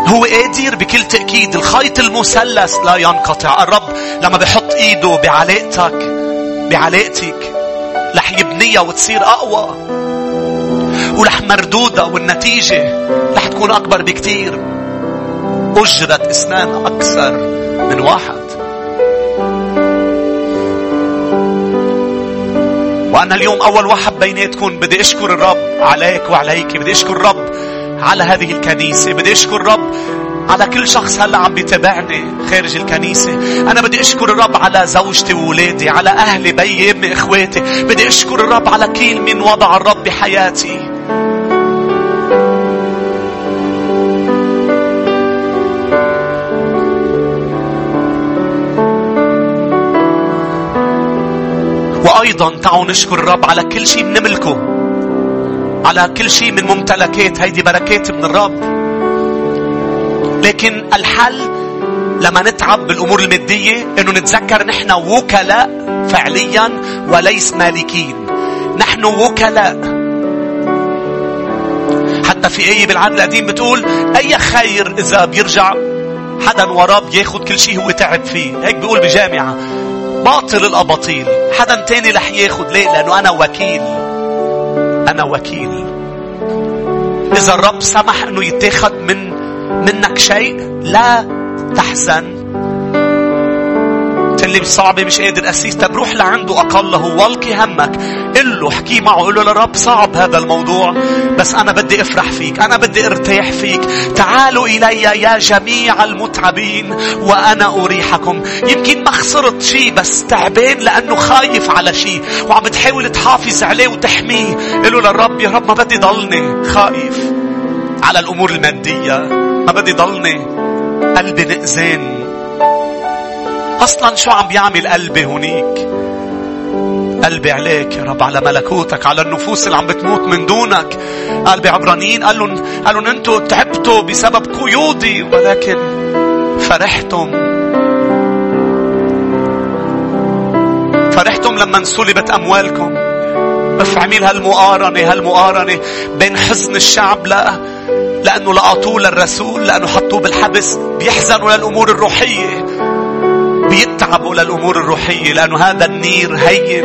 هو قادر بكل تأكيد. الخيط المثلث لا ينقطع. الرب لما بحط إيده بعلاقتك بعلاقتك رح يبنيها وتصير أقوى. ورح مردودة والنتيجة رح تكون أكبر بكتير. أجرة اثنان أكثر من واحد. وأنا اليوم أول واحد بيناتكم. بدي أشكر الرب عليك وعليك. بدي أشكر الرب على هذه الكنيسة. بدي أشكر الرب على كل شخص هلأ عم بيتابعني خارج الكنيسة. أنا بدي أشكر الرب على زوجتي وولادي على أهلي بي أمي إخواتي. بدي أشكر الرب على كل من وضع الرب بحياتي. وأيضا تعالوا نشكر الرب على كل شيء بنملكه. على كل شيء من ممتلكات. هيدي بركات من الرب. لكن الحل لما نتعب بالأمور المادية أنه نتذكر نحن وكلاء فعليا وليس مالكين. نحن وكلاء. حتى في آية بالعهد القديم بتقول أي خير إذا بيرجع حدا وراه بياخد كل شيء هو تعب فيه. هيك بيقول بجامعة. باطل الأباطيل. حدا تاني رح ياخد. ليه؟ لأنه أنا وكيل. أنا وكيل. إذا الرب سمح أنه يتاخد من منك شيء لا تحزن. اللي صعبة مش قادر أسيس. طب روح لعنده أقله والقي همك. قل له احكي معه قل له لرب صعب هذا الموضوع بس أنا بدي أفرح فيك أنا بدي أرتاح فيك. تعالوا إلي يا جميع المتعبين وأنا أريحكم. يمكن ما خسرت شيء بس تعبان لأنه خايف على شيء وعم بتحاول تحافظ عليه وتحميه. قل له للرب يا رب ما بدي ضلني خايف على الأمور المادية ما بدي ضلني قلبي نقزان أصلا شو عم بيعمل قلبي هونيك؟ قلبي عليك يا رب على ملكوتك على النفوس اللي عم بتموت من دونك. قلبي عبرانيين قال لهم قال لهم أنتوا تعبتوا بسبب قيودي ولكن فرحتم. فرحتم لما انسلبت أموالكم. بفعمل هالمقارنة هالمقارنة بين حزن الشعب لا لأنه لقطوه للرسول لأنه حطوه بالحبس بيحزنوا للأمور بيتعبوا للأمور الروحية لأنه هذا النير هين.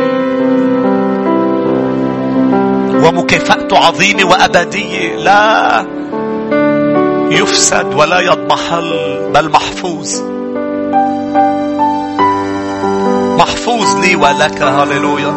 ومكافأته عظيمة وأبدية. لا يفسد ولا يضمحل بل محفوظ. محفوظ لي ولك. هللويا.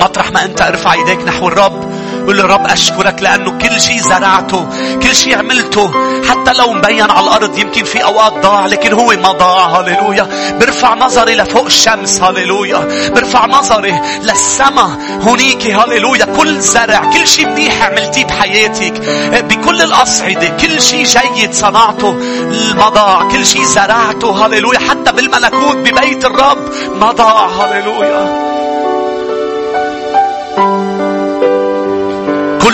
مطرح ما أنت ارفع إيديك نحو الرب. قل له رب أشكرك لأنه كل شيء زرعته كل شيء عملته حتى لو مبين على الأرض يمكن في أوقات ضاع لكن هو ما ضاع. هللويا. برفع نظري لفوق الشمس. هللويا. برفع نظري للسماء. هونيك هللويا. كل زرع كل شيء منيح عملتيه بحياتك. بكل الأصعدة. كل شيء جيد صنعته. ما ضاع كل شيء زرعته. هللويا. حتى بالملكوت ببيت الرب ما ضاع هللويا.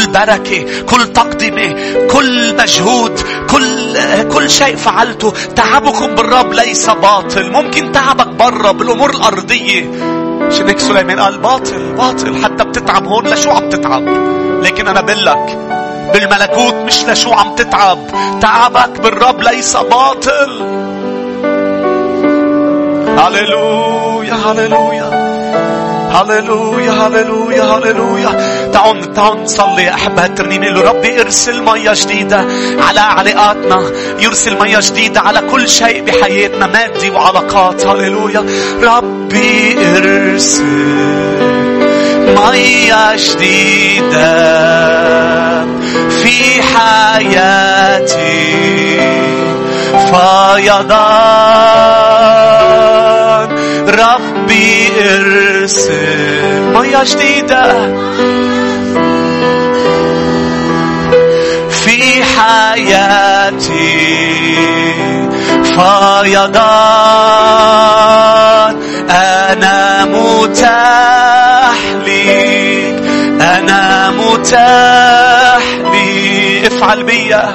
كل بركة كل تقدمة كل مجهود كل كل شيء فعلته. تعبكم بالرب ليس باطل. ممكن تعبك برا بالأمور الأرضية. عشان هيك سليمان قال باطل باطل. حتى بتتعب هون لشو عم تتعب؟ لكن أنا بقول لك بالملكوت مش لشو عم تتعب. تعبك بالرب ليس باطل. هللويا هللويا. هللويا هللويا هللويا تعالوا تعالوا نصلي أحبة الترنيمة له ربي ارسل مية جديدة على علاقاتنا يرسل مية جديدة على كل شيء بحياتنا مادي وعلاقات هللويا ربي ارسل مية جديدة في حياتي فيضان ربي ارسل مية جديدة في حياتي فيضان أنا متاح ليك أنا متاح لي افعل بيا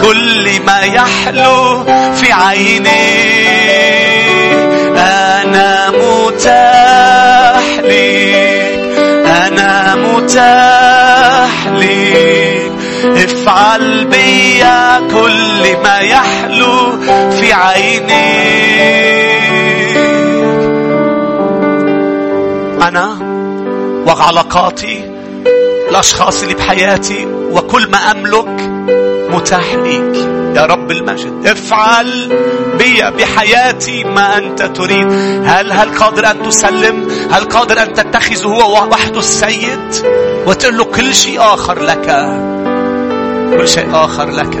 كل ما يحلو في عيني أنا متاح ليك أنا متاح ليك افعل بيا كل ما يحلو في عينيك أنا وعلاقاتي الأشخاص اللي بحياتي وكل ما أملك متاح ليك. يا رب المجد. افعل بي بحياتي ما أنت تريد. هل هل قادر أن تسلم؟ هل قادر أن تتخذ هو وحده السيد؟ وتقول له كل شيء آخر لك. كل شيء آخر لك.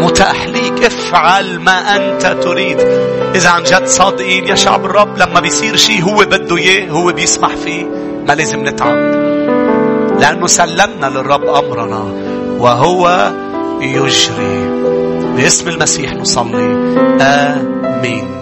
متاح ليك. افعل ما أنت تريد. إذا عن جد صادقين يا شعب الرب لما بيصير شيء هو بده إياه هو بيسمح فيه ما لازم نتعب. لأنه سلمنا للرب أمرنا وهو يجري. باسم المسيح نصلي. آمين.